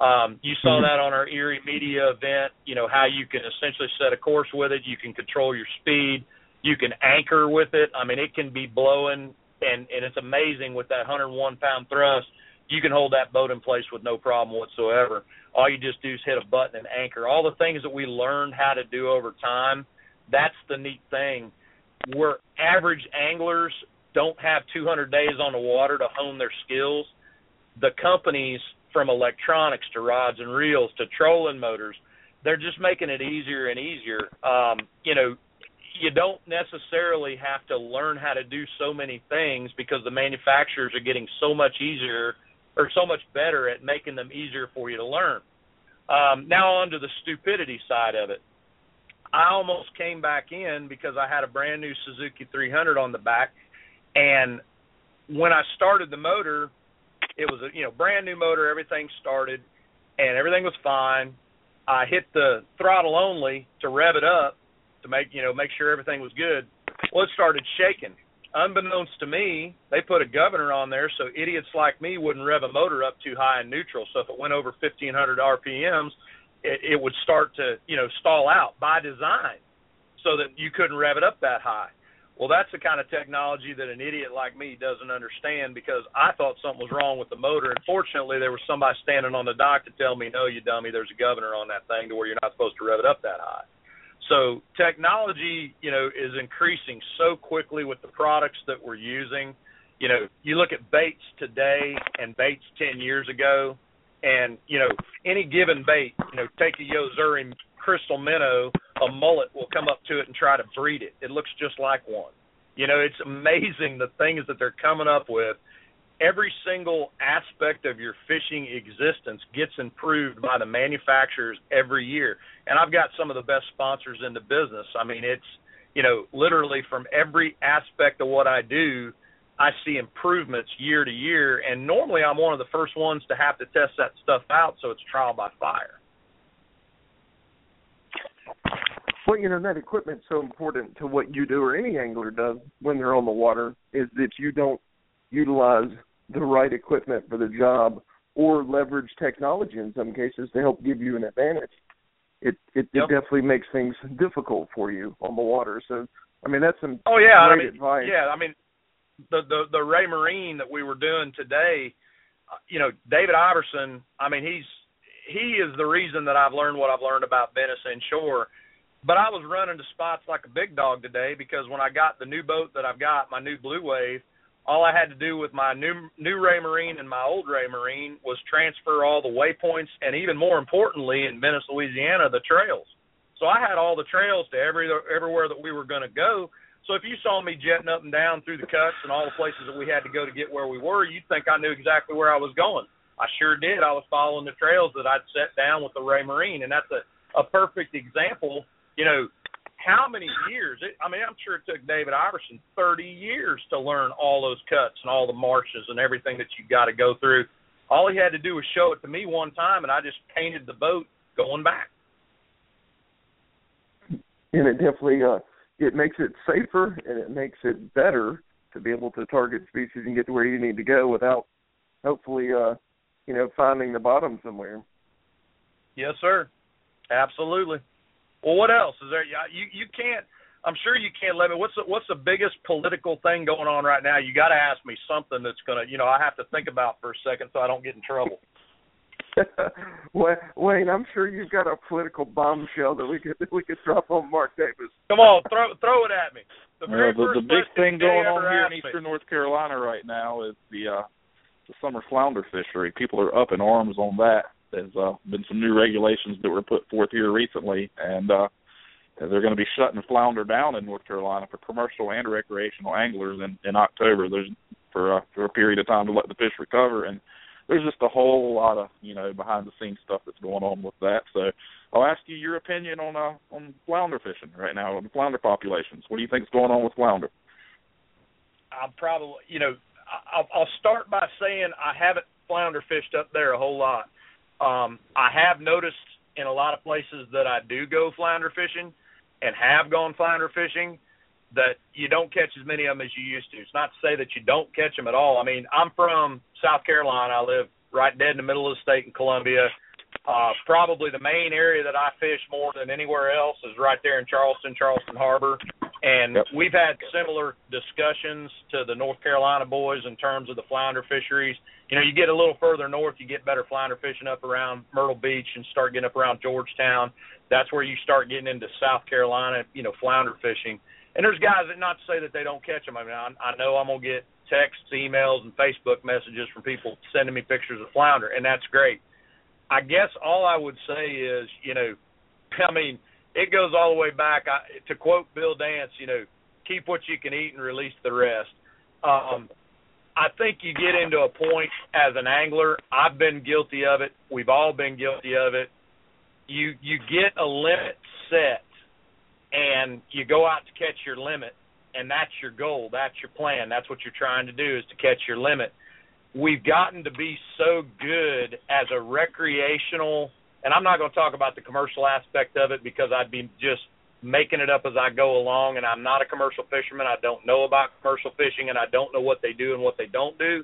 Um, you saw mm-hmm. that on our Erie Media event. You know how you can essentially set a course with it. You can control your speed. You can anchor with it. I mean, it can be blowing and and it's amazing with that 101 pound thrust, you can hold that boat in place with no problem whatsoever. All you just do is hit a button and anchor. All the things that we learned how to do over time, that's the neat thing. Where average anglers don't have 200 days on the water to hone their skills, the companies from electronics to rods and reels to trolling motors, they're just making it easier and easier. Um, you know, you don't necessarily have to learn how to do so many things because the manufacturers are getting so much easier or so much better at making them easier for you to learn. Um, now on to the stupidity side of it. I almost came back in because I had a brand new Suzuki 300 on the back, and when I started the motor, it was a you know brand new motor, everything started, and everything was fine. I hit the throttle only to rev it up, to make you know make sure everything was good. Well, it started shaking, unbeknownst to me, they put a governor on there so idiots like me wouldn't rev a motor up too high in neutral. So if it went over 1500 RPMs, it, it would start to, you know, stall out by design so that you couldn't rev it up that high. Well, that's the kind of technology that an idiot like me doesn't understand because I thought something was wrong with the motor. And fortunately, there was somebody standing on the dock to tell me, no, you dummy, there's a governor on that thing to where you're not supposed to rev it up that high. So technology, you know, is increasing so quickly with the products that we're using. You know, you look at baits today and baits 10 years ago, and, you know, any given bait, you know, take a Yo-Zuri crystal minnow, a mullet will come up to it and try to breed it. It looks just like one. You know, it's amazing the things that they're coming up with. Every single aspect of your fishing existence gets improved by the manufacturers every year. And I've got some of the best sponsors in the business. I mean, it's, you know, literally from every aspect of what I do, I see improvements year to year. And normally I'm one of the first ones to have to test that stuff out, so it's trial by fire. Well, you know that equipment's so important to what you do or any angler does when they're on the water is that you don't utilize the right equipment for the job or leverage technology in some cases to help give you an advantage. It it, yep. it definitely makes things difficult for you on the water. So I mean that's some oh yeah great I mean, advice. Yeah, I mean the the the Raymarine that we were doing today, uh, you know, David Iverson. I mean he's he is the reason that I've learned what I've learned about Venice inshore but I was running to spots like a big dog today because when I got the new boat that I've got, my new Blue Wave, all I had to do with my new new Raymarine and my old Raymarine was transfer all the waypoints and even more importantly in Venice, Louisiana, the trails. So I had all the trails to every everywhere that we were going to go. So if you saw me jetting up and down through the cuts and all the places that we had to go to get where we were, you'd think I knew exactly where I was going. I sure did. I was following the trails that I'd set down with the Raymarine, and that's a a perfect example you know, how many years? It, I mean, I'm sure it took David Iverson 30 years to learn all those cuts and all the marshes and everything that you've got to go through. All he had to do was show it to me one time, and I just painted the boat going back. And it definitely uh, it makes it safer and it makes it better to be able to target species and get to where you need to go without hopefully uh, you know finding the bottom somewhere. Yes, sir. Absolutely. Well, what else is there? You you can't. I'm sure you can't let me. What's the, what's the biggest political thing going on right now? You got to ask me something that's gonna. You know, I have to think about for a second so I don't get in trouble. Wayne, I'm sure you've got a political bombshell that we could that we could drop on Mark Davis. Come on, throw throw it at me. The, well, the, the big thing going on here in me. eastern North Carolina right now is the uh the summer flounder fishery. People are up in arms on that. There's uh, been some new regulations that were put forth here recently, and uh, they're going to be shutting flounder down in North Carolina for commercial and recreational anglers in, in October. There's for uh, for a period of time to let the fish recover, and there's just a whole lot of you know behind the scenes stuff that's going on with that. So I'll ask you your opinion on uh, on flounder fishing right now, on the flounder populations. What do you think is going on with flounder? I'll probably, you know, I'll, I'll start by saying I haven't flounder fished up there a whole lot. Um, I have noticed in a lot of places that I do go flounder fishing and have gone flounder fishing that you don't catch as many of them as you used to. It's not to say that you don't catch them at all. I mean, I'm from South Carolina. I live right dead in the middle of the state in Columbia. Uh, probably the main area that I fish more than anywhere else is right there in Charleston, Charleston Harbor. And yep. we've had similar discussions to the North Carolina boys in terms of the flounder fisheries. You know, you get a little further north, you get better flounder fishing up around Myrtle Beach and start getting up around Georgetown. That's where you start getting into South Carolina, you know, flounder fishing. And there's guys that not to say that they don't catch them. I mean, I, I know I'm gonna get texts, emails, and Facebook messages from people sending me pictures of flounder, and that's great. I guess all I would say is, you know, I mean, it goes all the way back. I, to quote Bill Dance, you know, keep what you can eat and release the rest. Um, I think you get into a point as an angler. I've been guilty of it. We've all been guilty of it. You you get a limit set, and you go out to catch your limit, and that's your goal. That's your plan. That's what you're trying to do is to catch your limit we've gotten to be so good as a recreational and I'm not going to talk about the commercial aspect of it because I'd be just making it up as I go along, and I'm not a commercial fisherman. I don't know about commercial fishing, and I don't know what they do and what they don't do.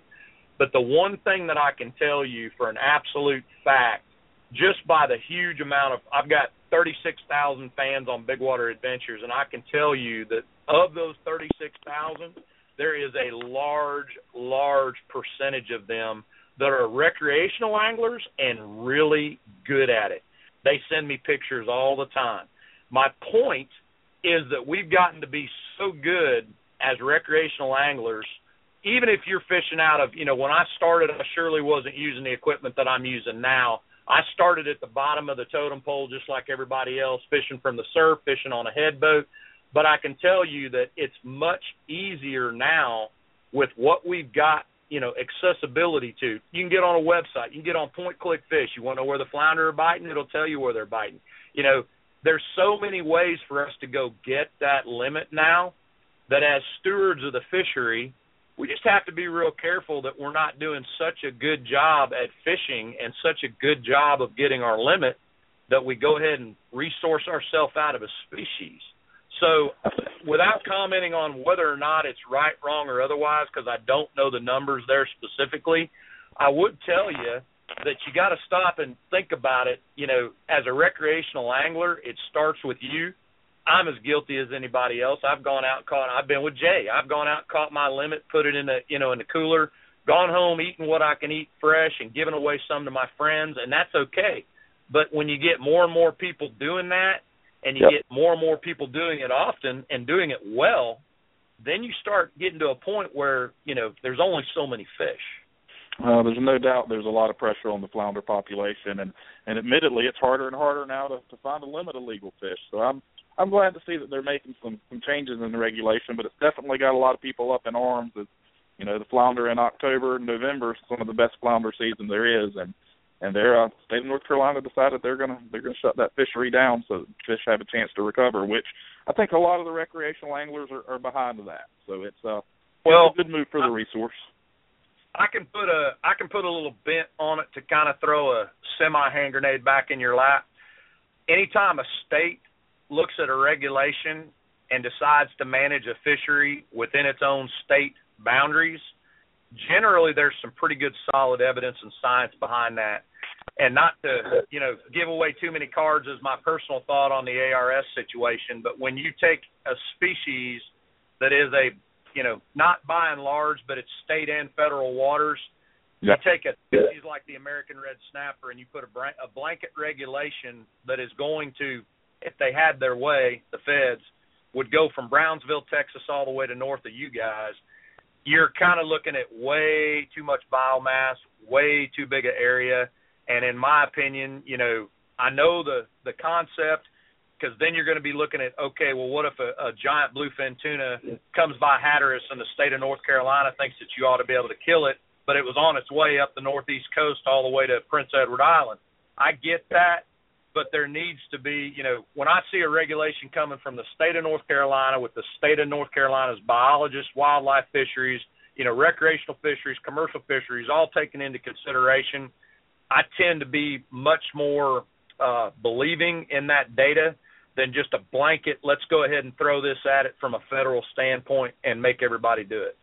But the one thing that I can tell you for an absolute fact, just by the huge amount of, I've got 36,000 fans on Big Water Adventures, and I can tell you that of those 36,000, there is a large, large percentage of them that are recreational anglers and really good at it. They send me pictures all the time. My point is that we've gotten to be so good as recreational anglers even if you're fishing out of, you know, when I started, I surely wasn't using the equipment that I'm using now. I started at the bottom of the totem pole just like everybody else, fishing from the surf, fishing on a headboat. But I can tell you that it's much easier now with what we've got, you know, accessibility to. You can get on a website, you can get on Point Click Fish. You want to know where the flounder are biting? It'll tell you where they're biting. You know, there's so many ways for us to go get that limit now that as stewards of the fishery, we just have to be real careful that we're not doing such a good job at fishing and such a good job of getting our limit that we go ahead and resource ourselves out of a species. So, without commenting on whether or not it's right, wrong, or otherwise, because I don't know the numbers there specifically, I would tell you that you got to stop and think about it. You know, as a recreational angler, it starts with you I'm as guilty as anybody else. I've gone out caught. I've been with Jay. I've gone out, caught my limit, put it in the you know in the cooler, gone home, eaten what I can eat fresh, and given away some to my friends, and that's okay. But when you get more and more people doing that, and you yep. get more and more people doing it often and doing it well, then you start getting to a point where you know there's only so many fish. Uh, there's no doubt there's a lot of pressure on the flounder population, and and admittedly, it's harder and harder now to, to find a limit of legal fish. So I'm I'm glad to see that they're making some some changes in the regulation, but it's definitely got a lot of people up in arms. As you know, the flounder in October and November is some of the best flounder season there is, and and their uh, state of North Carolina decided they're gonna they're gonna shut that fishery down so fish have a chance to recover, which I think a lot of the recreational anglers are, are behind that. So it's uh well it's a good move for the resource. I can put a I can put a little bent on it to kind of throw a semi hand grenade back in your lap. Anytime a state looks at a regulation and decides to manage a fishery within its own state boundaries, generally there's some pretty good solid evidence and science behind that. And not to, you know, give away too many cards as my personal thought on the ARS situation, but when you take a species that is a, you know, not by and large, but it's state and federal waters, you take a species like the American red snapper and you put a, a blanket regulation that is going to if they had their way, the feds would go from Brownsville, Texas, all the way to north of you guys. You're kind of looking at way too much biomass, way too big an area, and in my opinion, you know, I know the the concept because then you're going to be looking at okay, well, what if a, a giant bluefin tuna comes by Hatteras in the state of North Carolina, thinks that you ought to be able to kill it, but it was on its way up the northeast coast all the way to Prince Edward Island. I get that, but there needs to be, you know, when I see a regulation coming from the state of North Carolina with the state of North Carolina's biologists, wildlife fisheries, you know, recreational fisheries, commercial fisheries, all taken into consideration, I tend to be much more uh, believing in that data than just a blanket. Let's go ahead and throw this at it from a federal standpoint and make everybody do it.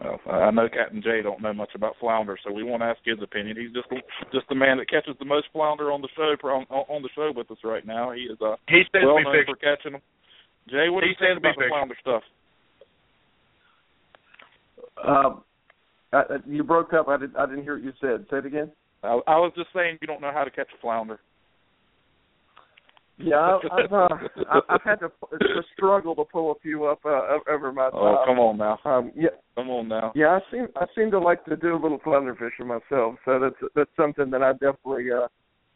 Well, I know Captain Jay don't know much about flounder, so we won't ask his opinion. He's just just the man that catches the most flounder on the show on, on the show with us right now. He is uh, He's well known for catching them. Jay, what do you think about the flounder stuff? Um, I, you broke up. I did. I didn't hear what you said. Say it again. I, I was just saying you don't know how to catch a flounder. Yeah, I've uh, I've had to, to struggle to pull a few up uh, over my time. Oh, come on now. Um, yeah, come on now. Yeah, I seem I seem to like to do a little flounder fishing myself, so that's that's something that I definitely uh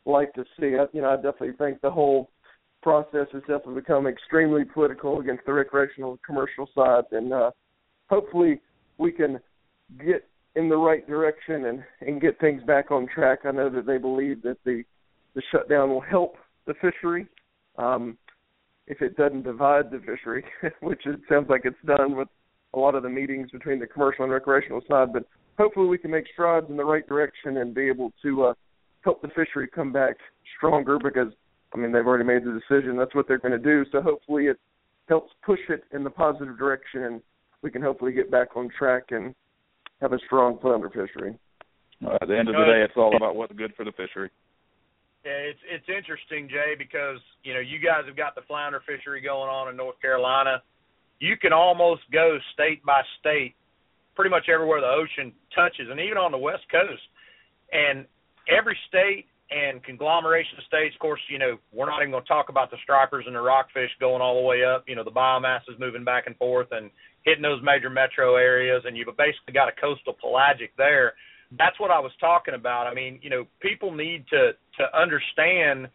like to see. I, you know, I definitely think the whole process has definitely become extremely political against the recreational commercial side, and uh hopefully we can get in the right direction and and get things back on track. I know that they believe that the the shutdown will help the fishery. Um, if it doesn't divide the fishery, which it sounds like it's done with a lot of the meetings between the commercial and recreational side, but hopefully we can make strides in the right direction and be able to uh, help the fishery come back stronger because I mean, they've already made the decision. That's what they're going to do. So hopefully, it helps push it in the positive direction, and we can hopefully get back on track and have a strong flounder fishery. Uh, at the end of the day, it's all about what's good for the fishery. Yeah, it's it's interesting, Jay, because you know you guys have got the flounder fishery going on in North Carolina. You can almost go state by state, pretty much everywhere the ocean touches, and even on the west coast. And every state and conglomeration of states, of course, you know we're not even going to talk about the stripers and the rockfish going all the way up. You know the biomass is moving back and forth and hitting those major metro areas, and you've basically got a coastal pelagic there that's what I was talking about. I mean, you know, people need to to understand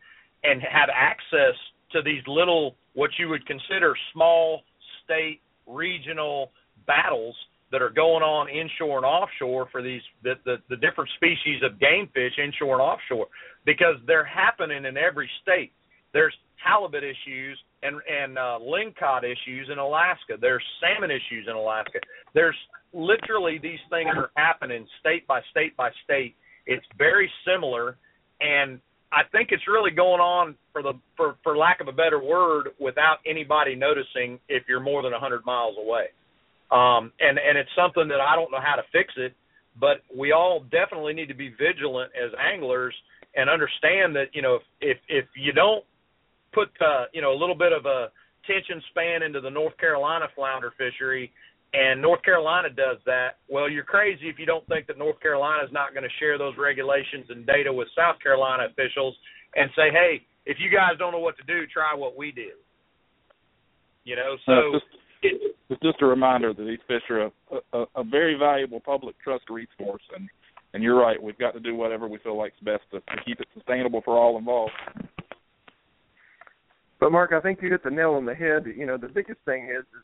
and have access to these little what you would consider small state regional battles that are going on inshore and offshore for these the, the the different species of game fish inshore and offshore because they're happening in every state. There's halibut issues and and uh, lingcod issues in Alaska. There's salmon issues in Alaska. There's literally these things are happening state by state by state. It's very similar, and I think it's really going on for the for for lack of a better word without anybody noticing if you're more than a 100 miles away. Um, and and it's something that I don't know how to fix it, but we all definitely need to be vigilant as anglers and understand that you know if if, if you don't put uh, you know a little bit of a tension span into the North Carolina flounder fishery, and North Carolina does that, well, you're crazy if you don't think that North Carolina is not going to share those regulations and data with South Carolina officials and say, hey, if you guys don't know what to do, try what we did. You know, so uh, just, it, it's just a reminder that these fish are a, a, a very valuable public trust resource, and and you're right, we've got to do whatever we feel like is best to, to keep it sustainable for all involved. But Mark, I think you hit the nail on the head. You know, the biggest thing is is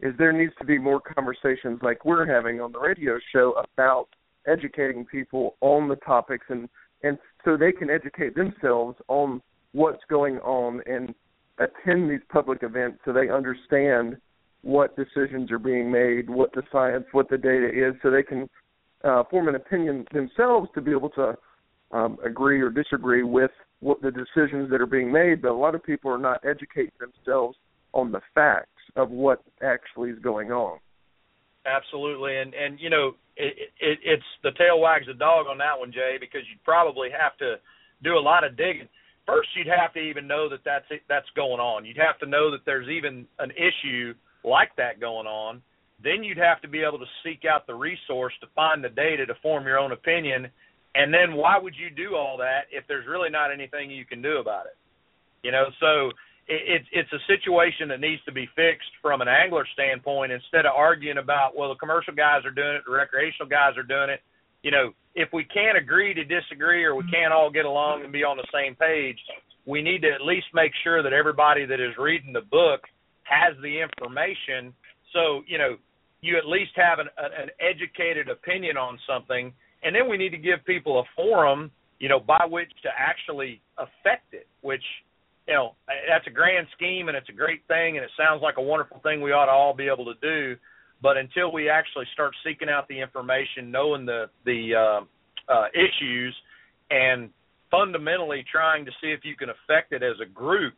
is there needs to be more conversations like we're having on the radio show about educating people on the topics and and so they can educate themselves on what's going on and attend these public events so they understand what decisions are being made, what the science, what the data is, so they can uh, form an opinion themselves to be able to um, agree or disagree with what the decisions that are being made. But a lot of people are not educating themselves on the facts of what actually is going on. Absolutely, and and you know it, it, it's the tail wags the dog on that one, Jay, because you'd probably have to do a lot of digging. First, you'd have to even know that that's that's going on. You'd have to know that there's even an issue like that going on. Then you'd have to be able to seek out the resource to find the data to form your own opinion. And then why would you do all that if there's really not anything you can do about it? You know, so it, it's a situation that needs to be fixed from an angler standpoint instead of arguing about well the commercial guys are doing it the recreational guys are doing it. You know if we can't agree to disagree or we mm-hmm. can't all get along and be on the same page we need to at least make sure that everybody that is reading the book has the information. So you know you at least have an, an educated opinion on something and then we need to give people a forum you know by which to actually affect it which you know that's a grand scheme and it's a great thing and it sounds like a wonderful thing we ought to all be able to do. But until we actually start seeking out the information knowing the the uh, uh, issues and fundamentally trying to see if you can affect it as a group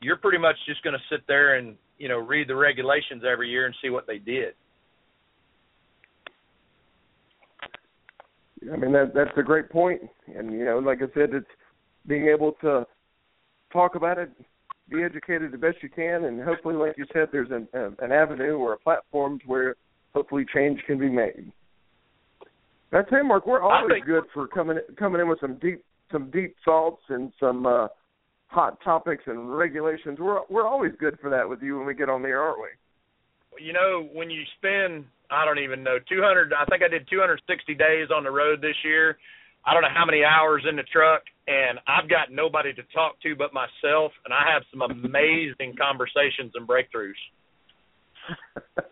you're pretty much just going to sit there and you know read the regulations every year and see what they did. I mean that that's a great point, and you know, like I said, it's being able to talk about it, be educated the best you can, and hopefully, like you said, there's an an avenue or a platform where hopefully change can be made. That's hey, Mark. We're always think, good for coming coming in with some deep some deep salts and some uh, hot topics and regulations. We're we're always good for that with you when we get on the air, aren't we? You know, when you spend I don't even know 200. I think I did 260 days on the road this year. I don't know how many hours in the truck, and I've got nobody to talk to but myself, and I have some amazing conversations and breakthroughs.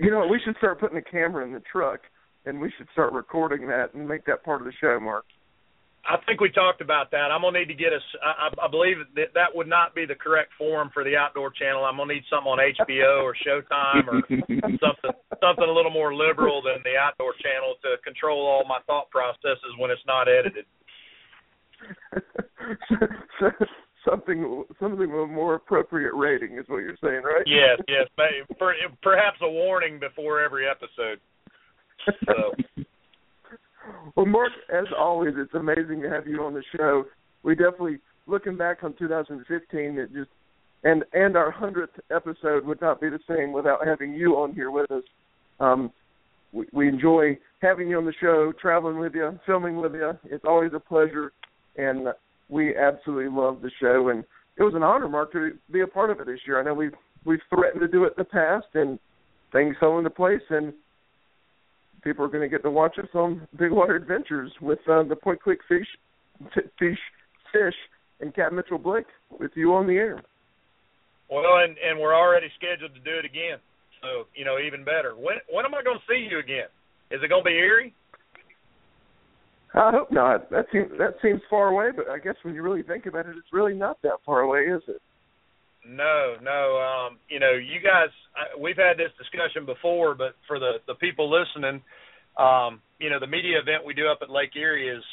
you know, we should start putting a camera in the truck, and we should start recording that and make that part of the show, Mark. I think we talked about that. I'm gonna need to get us. I, I believe that that would not be the correct forum for the Outdoor Channel. I'm gonna need something on HBO or Showtime or something something a little more liberal than the Outdoor Channel to control all my thought processes when it's not edited. something something with a more appropriate rating is what you're saying, right? Yes, yes. Perhaps a warning before every episode. So. well, Mark, as always, it's amazing to have you on the show. We definitely looking back on 2015, it just and and our hundredth episode would not be the same without having you on here with us. Um, we, we enjoy having you on the show, traveling with you, filming with you. It's always a pleasure, and we absolutely love the show. And it was an honor, Mark, to be a part of it this year. I know we've we've threatened to do it in the past, and things fell into place, and people are going to get to watch us on Big Water Adventures with uh, the Point Click Fish, Fish, Fish, and Captain Mitchell Blake with you on the air. Well, and and we're already scheduled to do it again, so you know even better. When when am I going to see you again? Is it going to be Erie? I hope not. That seems that seems far away, but I guess when you really think about it, it's really not that far away, is it? No, no. Um, you know, you guys, we've had this discussion before, but for the the people listening, um, you know, the media event we do up at Lake Erie is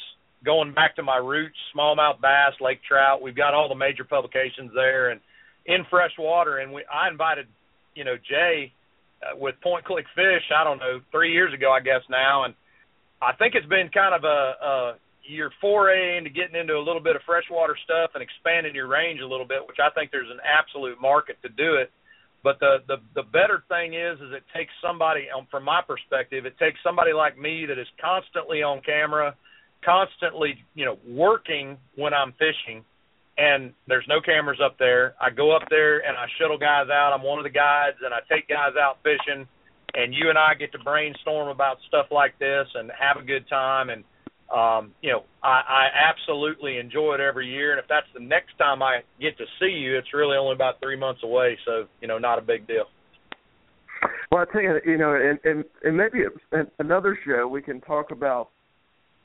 going back to my roots: smallmouth bass, lake trout. We've got all the major publications there, and in fresh water. And we, I invited, you know, Jay uh, with Point Click Fish. I don't know, three years ago, I guess now, and I think it's been kind of a, a your foray into getting into a little bit of freshwater stuff and expanding your range a little bit, which I think there's an absolute market to do it. But the the the better thing is, is it takes somebody, um, from my perspective, it takes somebody like me that is constantly on camera, constantly, you know, working when I'm fishing, and there's no cameras up there. I go up there and I shuttle guys out. I'm one of the guides, and I take guys out fishing and you and I get to brainstorm about stuff like this and have a good time and um, you know, I, I absolutely enjoy it every year and if that's the next time I get to see you, it's really only about three months away, so, you know, not a big deal. Well, I tell you, you know, and and, and maybe another show we can talk about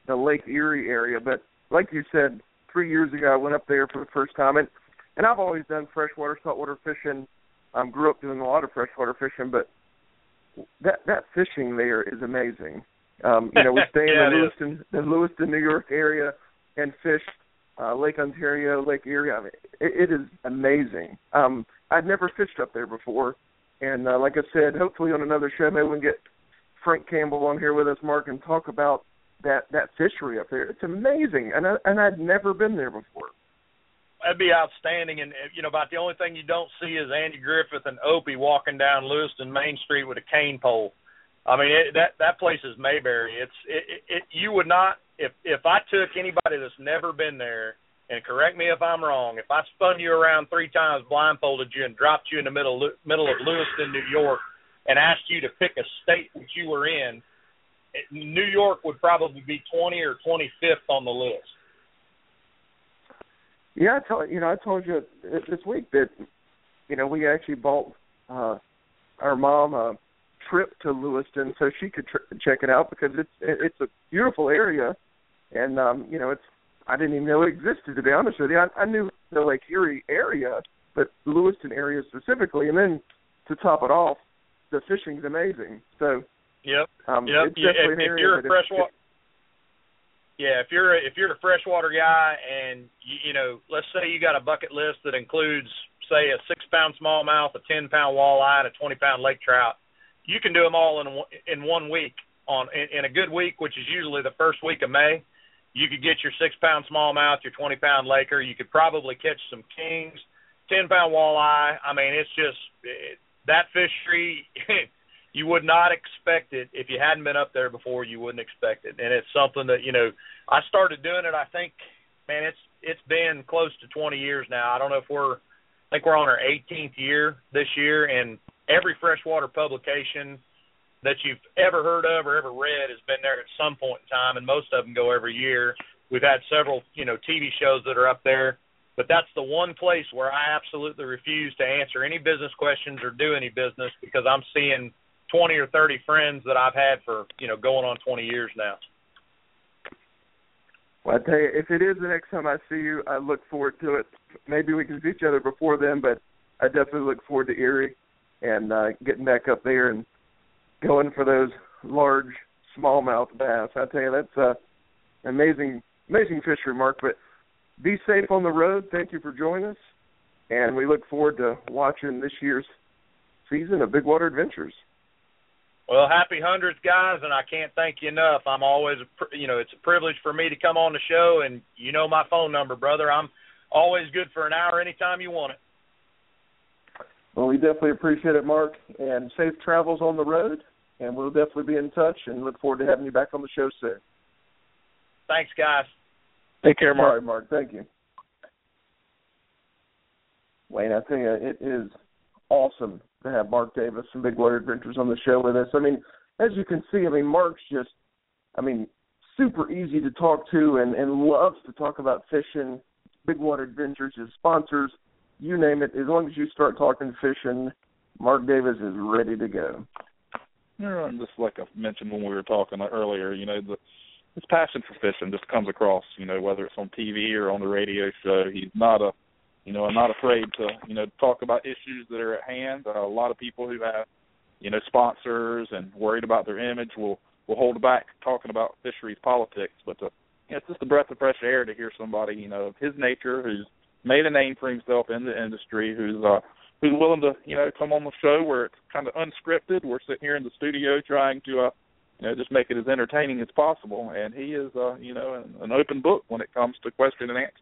the Lake Erie area. But like you said, three years ago I went up there for the first time, and and I've always done freshwater, saltwater fishing. Um, grew up doing a lot of freshwater fishing, but that that fishing there is amazing. Um, you know, we stay yeah, in the Lewiston, the Lewiston, New York area, and fish uh, Lake Ontario, Lake Erie. I mean, it, it is amazing. Um, I'd never fished up there before, and uh, like I said, hopefully on another show, maybe we can get Frank Campbell on here with us, Mark, and talk about that that fishery up there. It's amazing, and I, and I'd never been there before that'd be outstanding. And you know, about the only thing you don't see is Andy Griffith and Opie walking down Lewiston Main Street with a cane pole. I mean, it, that that place is Mayberry. It's it, it, it. You would not if if I took anybody that's never been there and correct me if I'm wrong. If I spun you around three times, blindfolded you, and dropped you in the middle middle of Lewiston, New York, and asked you to pick a state that you were in, New York would probably be 20 or 25th on the list. Yeah, I told you know I told you this week that you know we actually bought uh our mom a trip to Lewiston so she could tr- check it out because it's it's a beautiful area and um you know it's I didn't even know it existed to be honest with you. I, I knew the Lake Erie area, but Lewiston area specifically, and then to top it off, the fishing's amazing. So Yep. Um, yep. It's definitely if, an area if you're a freshwater, yeah, if you're a, if you're a freshwater guy and you, you know, let's say you got a bucket list that includes say a six pound smallmouth, a ten pound walleye, and a twenty pound lake trout, you can do them all in in one week. On in, in a good week, which is usually the first week of May, you could get your six pound smallmouth, your twenty pound laker. You could probably catch some kings, ten pound walleye. I mean, it's just it, that fishery. you would not expect it if you hadn't been up there before. You wouldn't expect it, and it's something that you know. I started doing it. I think, man, it's it's been close to 20 years now. I don't know if we're, I think we're on our 18th year this year, and every freshwater publication that you've ever heard of or ever read has been there at some point in time, and most of them go every year. We've had several, you know, TV shows that are up there, but that's the one place where I absolutely refuse to answer any business questions or do any business because I'm seeing 20 or 30 friends that I've had for, you know, going on 20 years now. Well, I tell you, if it is the next time I see you, I look forward to it. Maybe we can see each other before then, but I definitely look forward to Erie and uh, getting back up there and going for those large smallmouth bass. I tell you, that's uh, amazing, amazing fishery, Mark. But be safe on the road. Thank you for joining us, and we look forward to watching this year's season of Big Water Adventures. Well, happy hundreds, guys, and I can't thank you enough. I'm always, you know, it's a privilege for me to come on the show, and you know my phone number, brother. I'm always good for an hour anytime you want it. Well, we definitely appreciate it, Mark, and safe travels on the road. And we'll definitely be in touch, and look forward to having you back on the show soon. Thanks, guys. Take care, Mark. All right, Mark. Thank you. Wayne, I tell you, it is awesome to have Mark Davis from Big Water Adventures on the show with us. I mean, as you can see, I mean, Mark's just, I mean, super easy to talk to and, and loves to talk about fishing. Big Water Adventures, his sponsors, you name it. As long as you start talking fishing, Mark Davis is ready to go. Yeah, just like I mentioned when we were talking earlier, you know, the his passion for fishing just comes across, you know, whether it's on TV or on the radio show. He's not a you know, not afraid to, you know, talk about issues that are at hand. Uh, a lot of people who have, you know, sponsors and worried about their image will will hold back talking about fisheries politics. But, uh, you know, it's just a breath of fresh air to hear somebody, you know, of his nature who's made a name for himself in the industry, who's uh who's willing to, you know, come on the show where it's kind of unscripted. We're sitting here in the studio trying to uh you know, just make it as entertaining as possible. And he is, uh, you know, an, an open book when it comes to question and answer.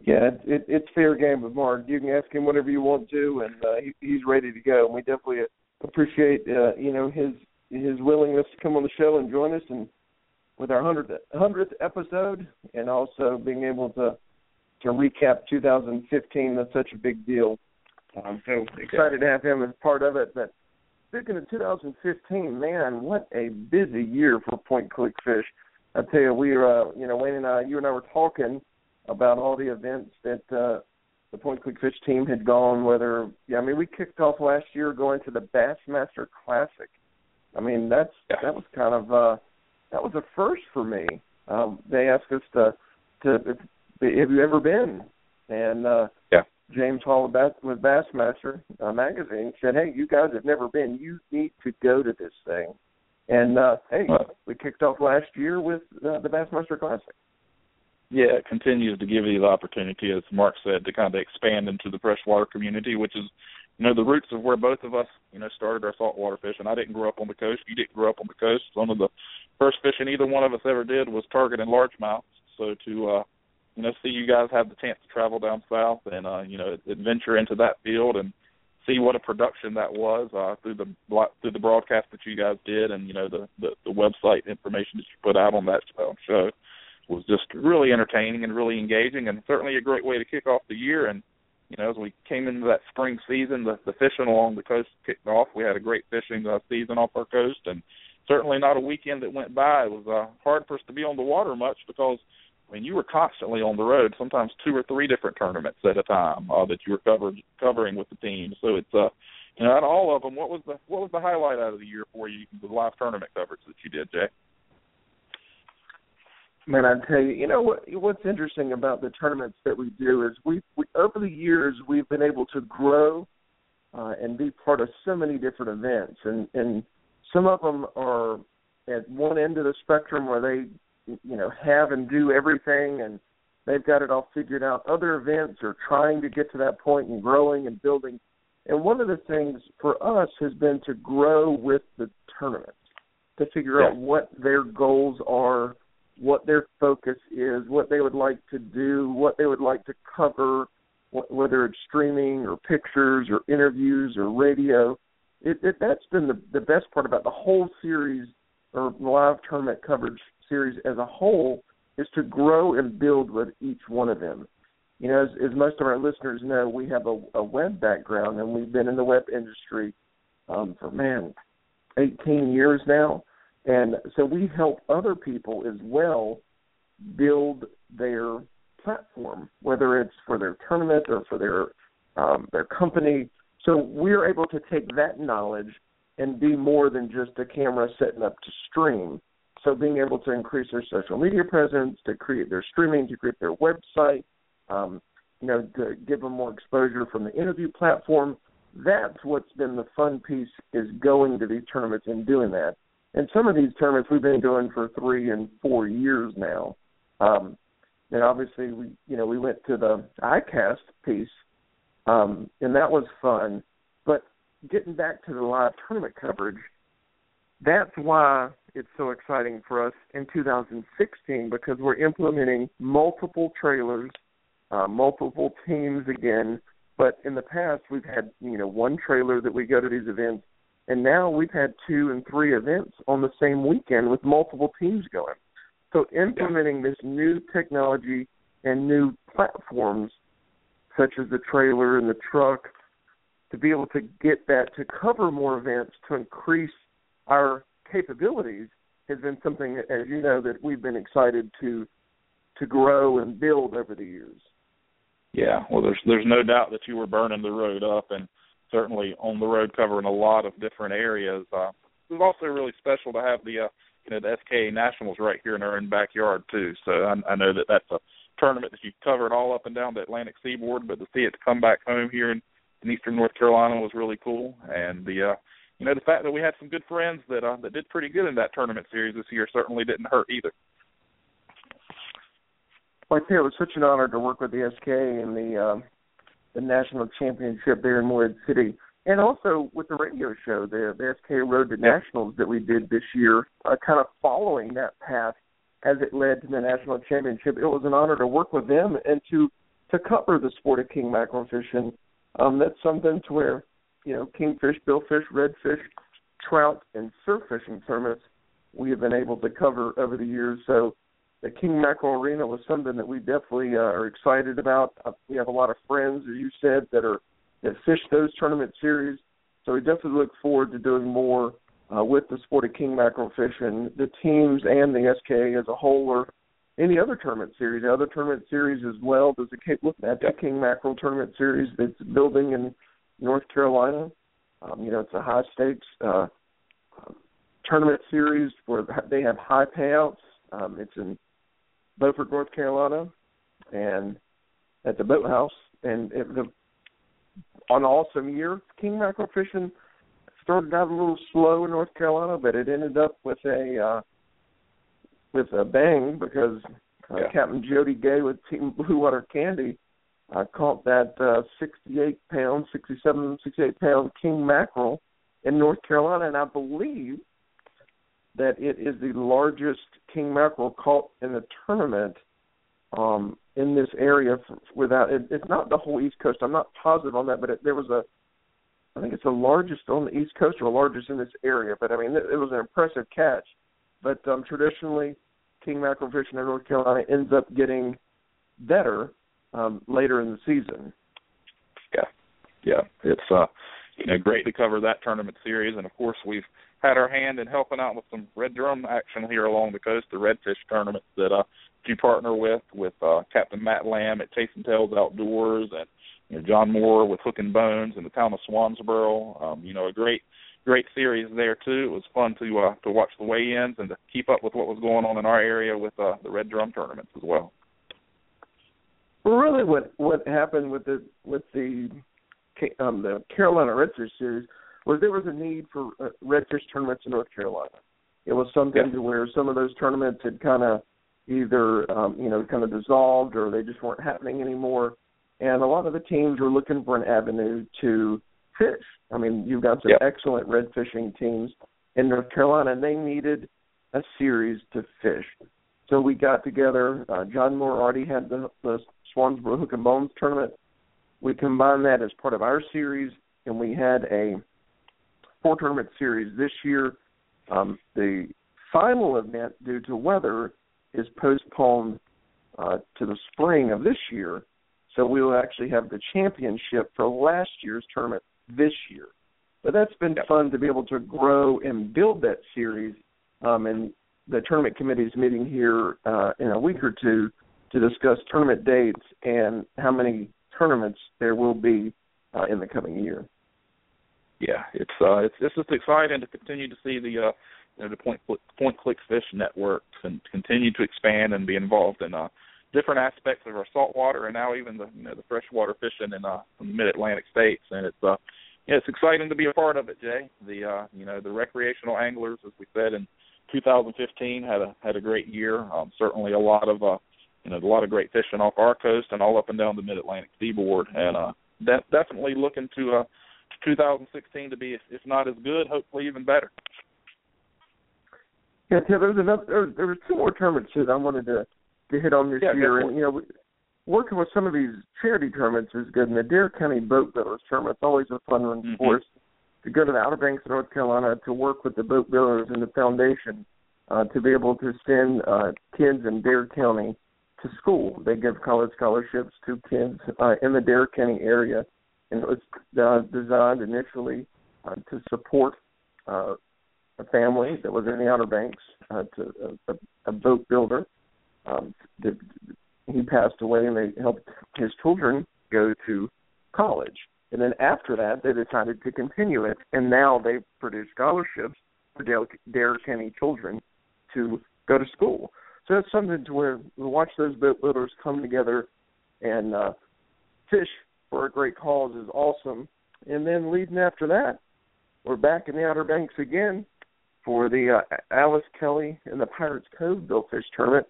Yeah, it, it, it's fair game with Mark. You can ask him whatever you want to, and uh, he, he's ready to go. And we definitely appreciate, uh, you know, his his willingness to come on the show and join us, and with our hundredth hundredth episode, and also being able to to recap 2015. That's such a big deal. Um, so excited to have him as part of it. But speaking of 2015, man, what a busy year for Point Click Fish. I tell you, we were, uh, you know, Wayne and I, you and I were talking about all the events that uh, the Point Click Fish team had gone. Whether yeah, I mean, we kicked off last year going to the Bassmaster Classic. I mean, that's that was kind of uh, that was a first for me. Um, they asked us to to have you ever been? And uh, yeah. James Hall with, Bass, with Bassmaster uh, magazine said, "Hey, you guys have never been. You need to go to this thing." And uh, hey, we kicked off last year with uh, the Bassmaster Classic yeah, it continues to give you the opportunity, as Mark said, to kind of expand into the freshwater community, which is, you know, the roots of where both of us, you know, started our saltwater fishing. I didn't grow up on the coast. You didn't grow up on the coast. One of the first fishing either one of us ever did was target and largemouth. So to, uh, you know, see you guys have the chance to travel down south and, uh, you know, adventure into that field and see what a production that was uh, through the through the broadcast that you guys did and you know the the, the website information that you put out on that show was just really entertaining and really engaging, and certainly a great way to kick off the year. And you know, as we came into that spring season, the, the fishing along the coast kicked off. We had a great fishing uh, season off our coast, and certainly not a weekend that went by. It was uh, hard for us to be on the water much because I mean, you were constantly on the road, sometimes two or three different tournaments at a time uh, that you were covered covering with the team. So it's uh, you know, out of all of them, what was the what was the highlight out of the year for you, the live tournament coverage that you did, Jay? Man, I tell you, you know what? What's interesting about the tournaments that we do is we, we over the years we've been able to grow uh, and be part of so many different events, and and some of them are at one end of the spectrum where they, you know, have and do everything, and they've got it all figured out. Other events are trying to get to that point and growing and building. And one of the things for us has been to grow with the tournaments, to figure yeah. out what their goals are what their focus is, what they would like to do, what they would like to cover, whether it's streaming or pictures or interviews or radio. It, it, that's been the, the best part about the whole series or live tournament coverage series as a whole is to grow and build with each one of them. You know, as, as most of our listeners know, we have a, a web background and we've been in the web industry um, for man, 18 years now and so we help other people as well build their platform, whether it's for their tournament or for their um, their company. So we're able to take that knowledge and be more than just a camera setting up to stream. So being able to increase their social media presence, to create their streaming, to create their website, um, you know, to give them more exposure from the interview platform. That's what's been the fun piece is going to these tournaments and doing that. And some of these tournaments we've been doing for three and four years now. Um, and obviously, we you know we went to the ICAST piece, um, and that was fun. But getting back to the live tournament coverage, that's why it's so exciting for us in 2016 because we're implementing multiple trailers, uh, multiple teams again. But in the past, we've had you know one trailer that we go to these events, and now we've had two and three events on the same weekend with multiple teams going. So implementing this new technology and new platforms, such as the trailer and the truck, to be able to get that to cover more events to increase our capabilities has been something, as you know, that we've been excited to to grow and build over the years. Yeah, well, there's there's no doubt that you were burning the road up, and certainly on the road covering a lot of different areas. Uh, it was also really special to have the uh, you know the SKA Nationals right here in our own backyard too. So I, I know that that's a tournament that you covered all up and down the Atlantic seaboard, but to see it come back home here in, in Eastern North Carolina was really cool. And the uh, you know the fact that we had some good friends that uh, that did pretty good in that tournament series this year certainly didn't hurt either. Well, it was such an honor to work with the SK in the uh, the national championship there in Morehead City and also with the radio show, the, the SK Road to Nationals that we did this year, uh, kind of following that path as it led to the national championship. It was an honor to work with them and to to cover the sport of king mackerel fishing. Um, that's something to where you know kingfish, billfish, redfish, trout, and surf fishing tournaments we have been able to cover over the years. So the king mackerel arena was something that we definitely uh, are excited about. Uh, we have a lot of friends, as you said, that are that fish those tournament series. So we definitely look forward to doing more uh, with the sport of king mackerel fishing, the teams and the SKA as a whole, or any other tournament series, the other tournament series as well. There's a look at the king mackerel tournament series that's building in North Carolina. Um, you know, it's a high stakes uh, tournament series where they have high payouts. Um, it's in Beaufort, North Carolina, and at the boathouse. And it, the an awesome year. King mackerel fishing started out a little slow in North Carolina, but it ended up with a uh, with a bang because uh, yeah. Captain Jody Gay with Team Blue Water Candy uh, caught that uh, 68 pound, 67, 68 pound king mackerel in North Carolina, and I believe that it is the largest king mackerel caught in the tournament um, in this area without it, it's not the whole East Coast. I'm not positive on that, but it, there was a I think it's the largest on the East Coast or the largest in this area. But I mean, it, it was an impressive catch. But um, traditionally, king mackerel fishing in North Carolina ends up getting better um, later in the season. Yeah, yeah, it's uh, you know great to cover that tournament series, and of course we've had our hand in helping out with some red drum action here along the coast, the redfish tournaments that uh you partner with with uh Captain Matt Lamb at Chasing Tails Outdoors and you know John Moore with Hook and Bones in the town of Swansboro. Um, you know, a great great series there too. It was fun to uh to watch the weigh ins and to keep up with what was going on in our area with uh the red drum tournaments as well. Well really what what happened with the with the um the Carolina Redfish series was there was a need for uh, redfish tournaments in North Carolina. It was something yeah. where some of those tournaments had kind of either um, you know kind of dissolved or they just weren't happening anymore, and a lot of the teams were looking for an avenue to fish. I mean, you've got some excellent red fishing teams in North Carolina, and they needed a series to fish. So we got together. Uh, John Moore already had the, the Swansboro Hook and Bones tournament. We combined that as part of our series, and we had a four tournament series this year. Um, the final event, due to weather, is postponed uh, to the spring of this year. So we will actually have the championship for last year's tournament this year. But that's been fun to be able to grow and build that series. Um, and the tournament committee is meeting here uh, in a week or two to discuss tournament dates and how many tournaments there will be uh, in the coming year yeah, it's uh, it's it's just exciting to continue to see the uh, you know, the point point click fish network and continue to expand and be involved in uh, different aspects of our saltwater and now even the you know the freshwater fishing in uh the mid Atlantic states and it's uh yeah, it's exciting to be a part of it, Jay. The uh you know the recreational anglers, as we said in 2015, had a had a great year. Um, certainly a lot of uh you know, a lot of great fishing off our coast and all up and down the Mid Atlantic seaboard, and uh, de- definitely looking to uh, 2016 to be, if, not as good, hopefully even better. Yeah, Tim, there was another. There, there were two more tournaments that I wanted to to hit on this yeah, year, and you know, working with some of these charity tournaments is good. And the Dare County Boat Builders Tournament is always a fun one mm-hmm. for us to go to the Outer Banks of North Carolina to work with the boat builders and the foundation uh, to be able to send uh, kids in Dare County to school. They give college scholarships to kids uh, in the Dare County area, and it was uh, designed initially uh, to support uh, a family that was in the Outer Banks, uh, to a, a boat builder. Um, that he passed away, and they helped his children go to college. And then after that, they decided to continue it, and now they produce scholarships for Dare, Dare County children to go to school. So that's something to where we watch those boat builders come together and uh, fish for a great cause is awesome. And then leading after that, we're back in the Outer Banks again for the uh, Alice Kelly and the Pirates Cove Billfish Tournament.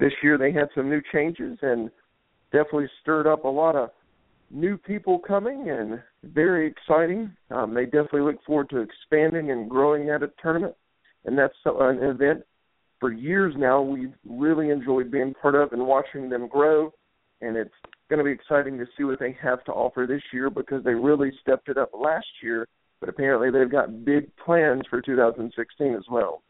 This year they had some new changes and definitely stirred up a lot of new people coming and very exciting. Um, they definitely look forward to expanding and growing that tournament, and that's an event for years now we've really enjoyed being part of and watching them grow. And it's going to be exciting to see what they have to offer this year because they really stepped it up last year. But apparently they've got big plans for 2016 as well.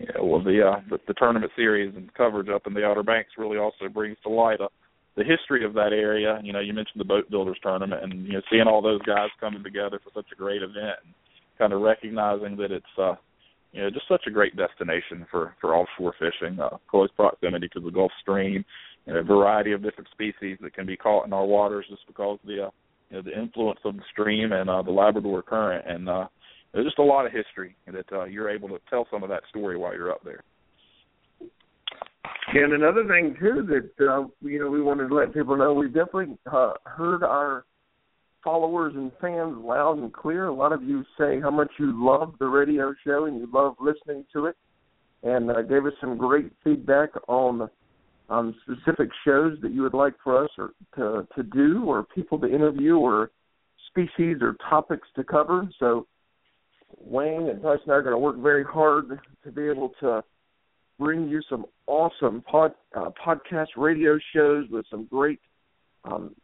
Yeah, well, the uh, the, the tournament series and coverage up in the Outer Banks really also brings to light uh, the history of that area. You know, you mentioned the boat builders tournament, and you know, seeing all those guys coming together for such a great event, and kind of recognizing that it's uh, you know just such a great destination for for offshore fishing. Uh, close proximity to the Gulf Stream, you know, a variety of different species that can be caught in our waters just because of the uh, you know the influence of the stream and uh, the Labrador Current, and uh, there's just a lot of history that uh, you're able to tell some of that story while you're up there. And another thing too that uh, you know we wanted to let people know we definitely uh, heard our followers and fans loud and clear. A lot of you say how much you love the radio show and you love listening to it, and uh, gave us some great feedback on um, specific shows that you would like for us or to to do, or people to interview, or species or topics to cover. So Wayne and Tyson and I are going to work very hard to be able to bring you some awesome pod, uh, podcast radio shows with some great um,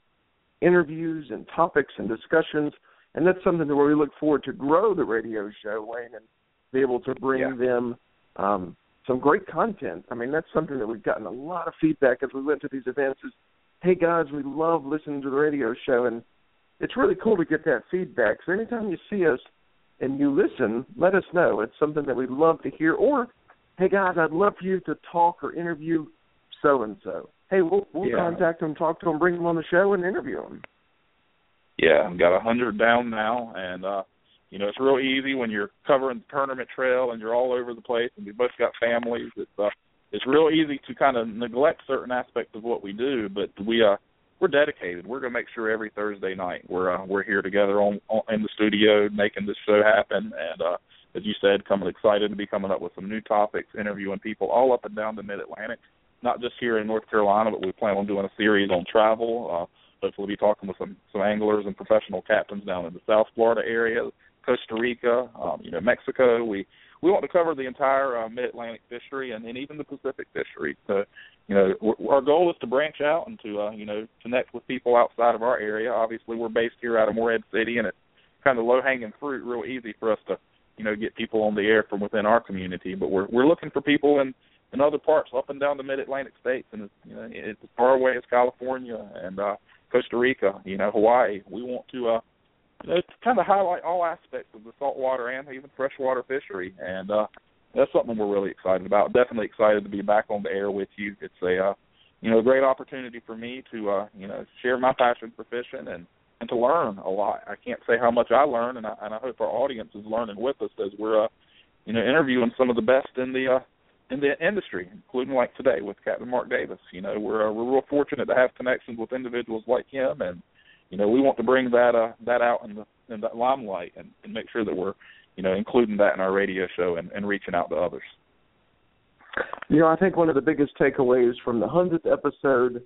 interviews and topics and discussions. And that's something where we look forward to grow the radio show, Wayne, and be able to bring yeah. them um, some great content. I mean, that's something that we've gotten a lot of feedback as we went to these events. Is hey guys, we love listening to the radio show, and it's really cool to get that feedback. So anytime you see us and you listen, let us know. It's something that we'd love to hear. Or, hey guys, I'd love for you to talk or interview so and so. Hey, we'll we'll yeah. contact them, talk to them, bring them on the show, and interview them. Yeah, I've got a hundred down now, and uh, you know it's real easy when you're covering the tournament trail and you're all over the place, and we both got families. It's uh, it's real easy to kind of neglect certain aspects of what we do, but we uh we're dedicated. We're to make sure every Thursday night we're uh, we're here together on, on in the studio making this show happen. And uh, as you said, coming excited to be coming up with some new topics, interviewing people all up and down the Mid Atlantic, not just here in North Carolina, but we plan on doing a series on travel. Uh, hopefully, be talking with some some anglers and professional captains down in the South Florida area, Costa Rica, um, you know, Mexico. We we want to cover the entire uh, Mid Atlantic fishery and, and even the Pacific fishery. So you know, our goal is to branch out and to, uh, you know, connect with people outside of our area. Obviously, we're based here out of Morehead City, and it's kind of low hanging fruit, real easy for us to, you know, get people on the air from within our community. But we're we're looking for people in in other parts up and down the Mid Atlantic states, and you know, it's as far away as California and uh, Costa Rica, you know, Hawaii. We want to, uh, to kind of highlight all aspects of the saltwater and even freshwater fishery, and uh, that's something we're really excited about. Definitely excited to be back on the air with you. It's a uh, you know great opportunity for me to uh, you know share my passion for fishing and and to learn a lot. I can't say how much I learn, and I, and I hope our audience is learning with us as we're uh, you know interviewing some of the best in the uh, in the industry, including like today with Captain Mark Davis. You know we're uh, we're real fortunate to have connections with individuals like him, and you know we want to bring that uh, that out in the in that limelight and, and make sure that we're you know, including that in our radio show and, and reaching out to others. You know, I think one of the biggest takeaways from the hundredth episode,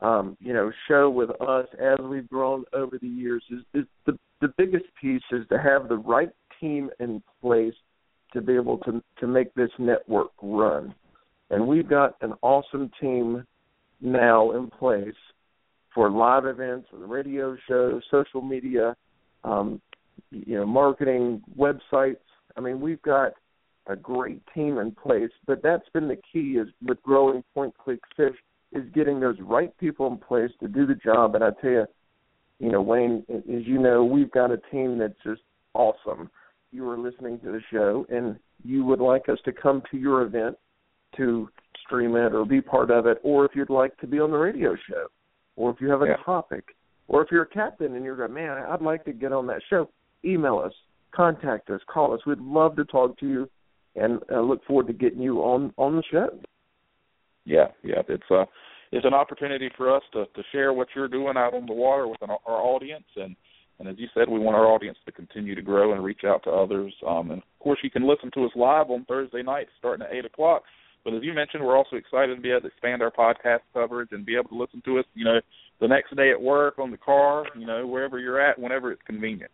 um, you know, show with us as we've grown over the years is, is the the biggest piece is to have the right team in place to be able to to make this network run. And we've got an awesome team now in place for live events, for the radio show, social media, um, you know, marketing, websites. I mean, we've got a great team in place, but that's been the key is with growing Point Click Fish is getting those right people in place to do the job. And I tell you, you know, Wayne, as you know, we've got a team that's just awesome. You are listening to the show and you would like us to come to your event to stream it or be part of it, or if you'd like to be on the radio show, or if you have a yeah. topic, or if you're a captain and you're going, man, I'd like to get on that show, email us, contact us, call us. We'd love to talk to you and uh, look forward to getting you on on the show. Yeah, yeah, it's uh it's an opportunity for us to to share what you're doing out on the water with our, our audience and and as you said, we want our audience to continue to grow and reach out to others. Um, and of course, you can listen to us live on Thursday nights starting at eight o'clock. But as you mentioned, we're also excited to be able to expand our podcast coverage and be able to listen to us, you know, the next day at work, on the car, you know, wherever you're at, whenever it's convenient.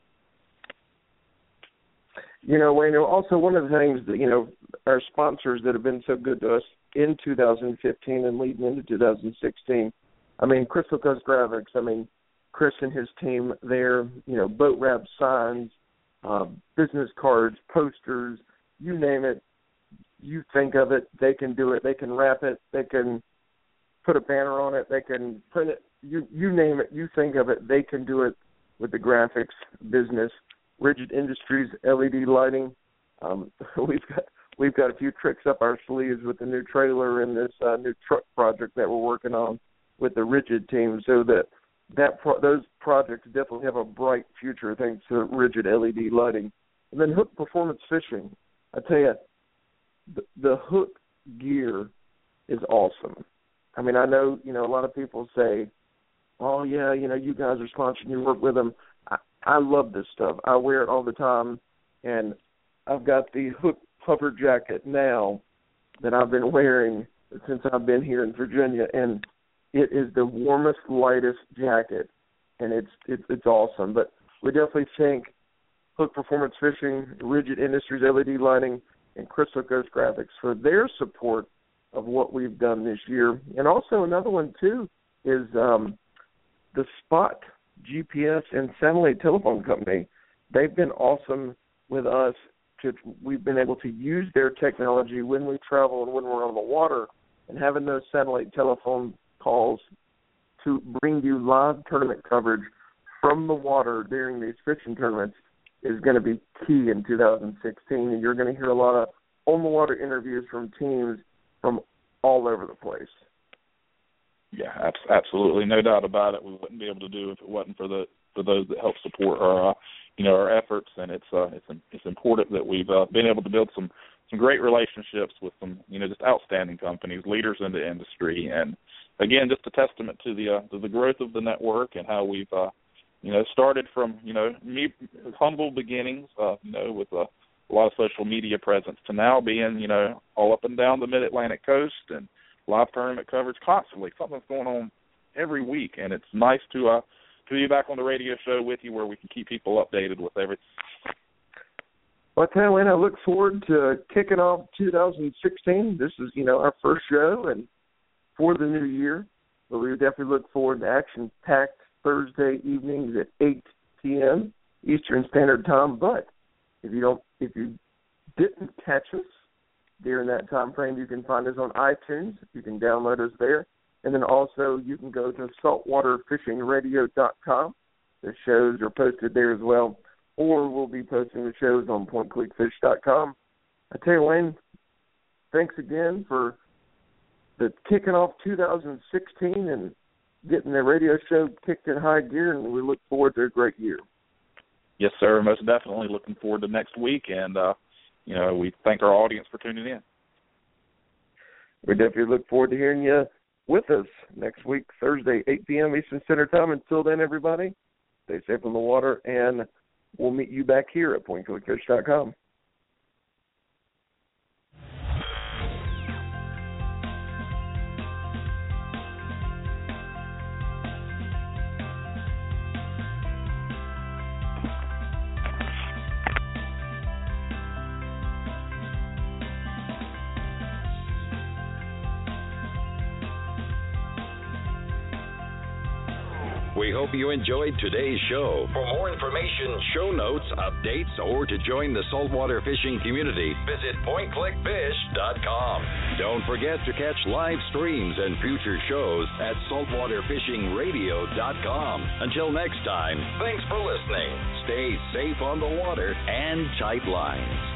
You know, Wayne, also one of the things that, you know, our sponsors that have been so good to us in 2015 and leading into 2016, I mean, Crystal Coast Graphics, I mean, Chris and his team there, you know, boat wrap signs, uh, business cards, posters, you name it. You think of it, they can do it. They can wrap it. They can put a banner on it. They can print it. You you name it. You think of it, they can do it with the graphics business. Rigid Industries LED lighting. Um, we've got we've got a few tricks up our sleeves with the new trailer and this uh, new truck project that we're working on with the Rigid team, so that that pro- those projects definitely have a bright future thanks to Rigid LED lighting. And then HUK Performance Fishing. I tell you, the, HUK gear is awesome. I mean, I know you know a lot of people say, "Oh yeah, you know you guys are sponsoring, you work with them." I, I love this stuff. I wear it all the time, and I've got the HUK puffer jacket now that I've been wearing since I've been here in Virginia, and it is the warmest, lightest jacket, and it's it's it's awesome. But we definitely thank HUK Performance Fishing, Rigid Industries LED Lighting, and Crystal Coast Graphics for their support of what we've done this year. And also another one too is um, the Spot GPS and satellite telephone company. They've been awesome with us. To, we've been able to use their technology when we travel and when we're on the water, and having those satellite telephone calls to bring you live tournament coverage from the water during these fishing tournaments is going to be key in 2016. And you're going to hear a lot of on the water interviews from teams from all over the place. Yeah, absolutely, no doubt about it. We wouldn't be able to do if it wasn't for the for those that help support our, uh, you know, our efforts. And it's uh, it's it's important that we've uh, been able to build some some great relationships with some, you know, just outstanding companies, leaders in the industry, and again, just a testament to the uh, to the growth of the network and how we've, uh, you know, started from you know me, humble beginnings, uh, you know, with a, lot of social media presence to now being, you know, all up and down the Mid Atlantic coast and live tournament coverage constantly. Something's going on every week, and it's nice to uh to be back on the radio show with you where we can keep people updated with everything. Well, I I look forward to kicking off 2016. This is, you know, our first show, and for the new year. But we definitely look forward to action-packed Thursday evenings at 8 p.m. Eastern Standard Time. But if you don't, if you didn't catch us during that time frame, you can find us on iTunes. You can download us there, and then also you can go to saltwaterfishingradio.com. The shows are posted there as well, or we'll be posting the shows on pointclickfish.com. I tell you, Wayne, thanks again for the kicking off 2016 and getting the radio show kicked in high gear, and we look forward to a great year. Yes, sir. Most definitely looking forward to next week, and uh, you know we thank our audience for tuning in. We definitely look forward to hearing you with us next week, Thursday, 8 p.m. Eastern Standard Time. Until then, everybody, stay safe on the water, and we'll meet you back here at PointClickFish.com. hope you enjoyed today's show. For more information, show notes, updates, or to join the saltwater fishing community, visit pointclickfish.com. Don't forget to catch live streams and future shows at saltwaterfishingradio.com. Until next time, thanks for listening. Stay safe on the water and tight lines.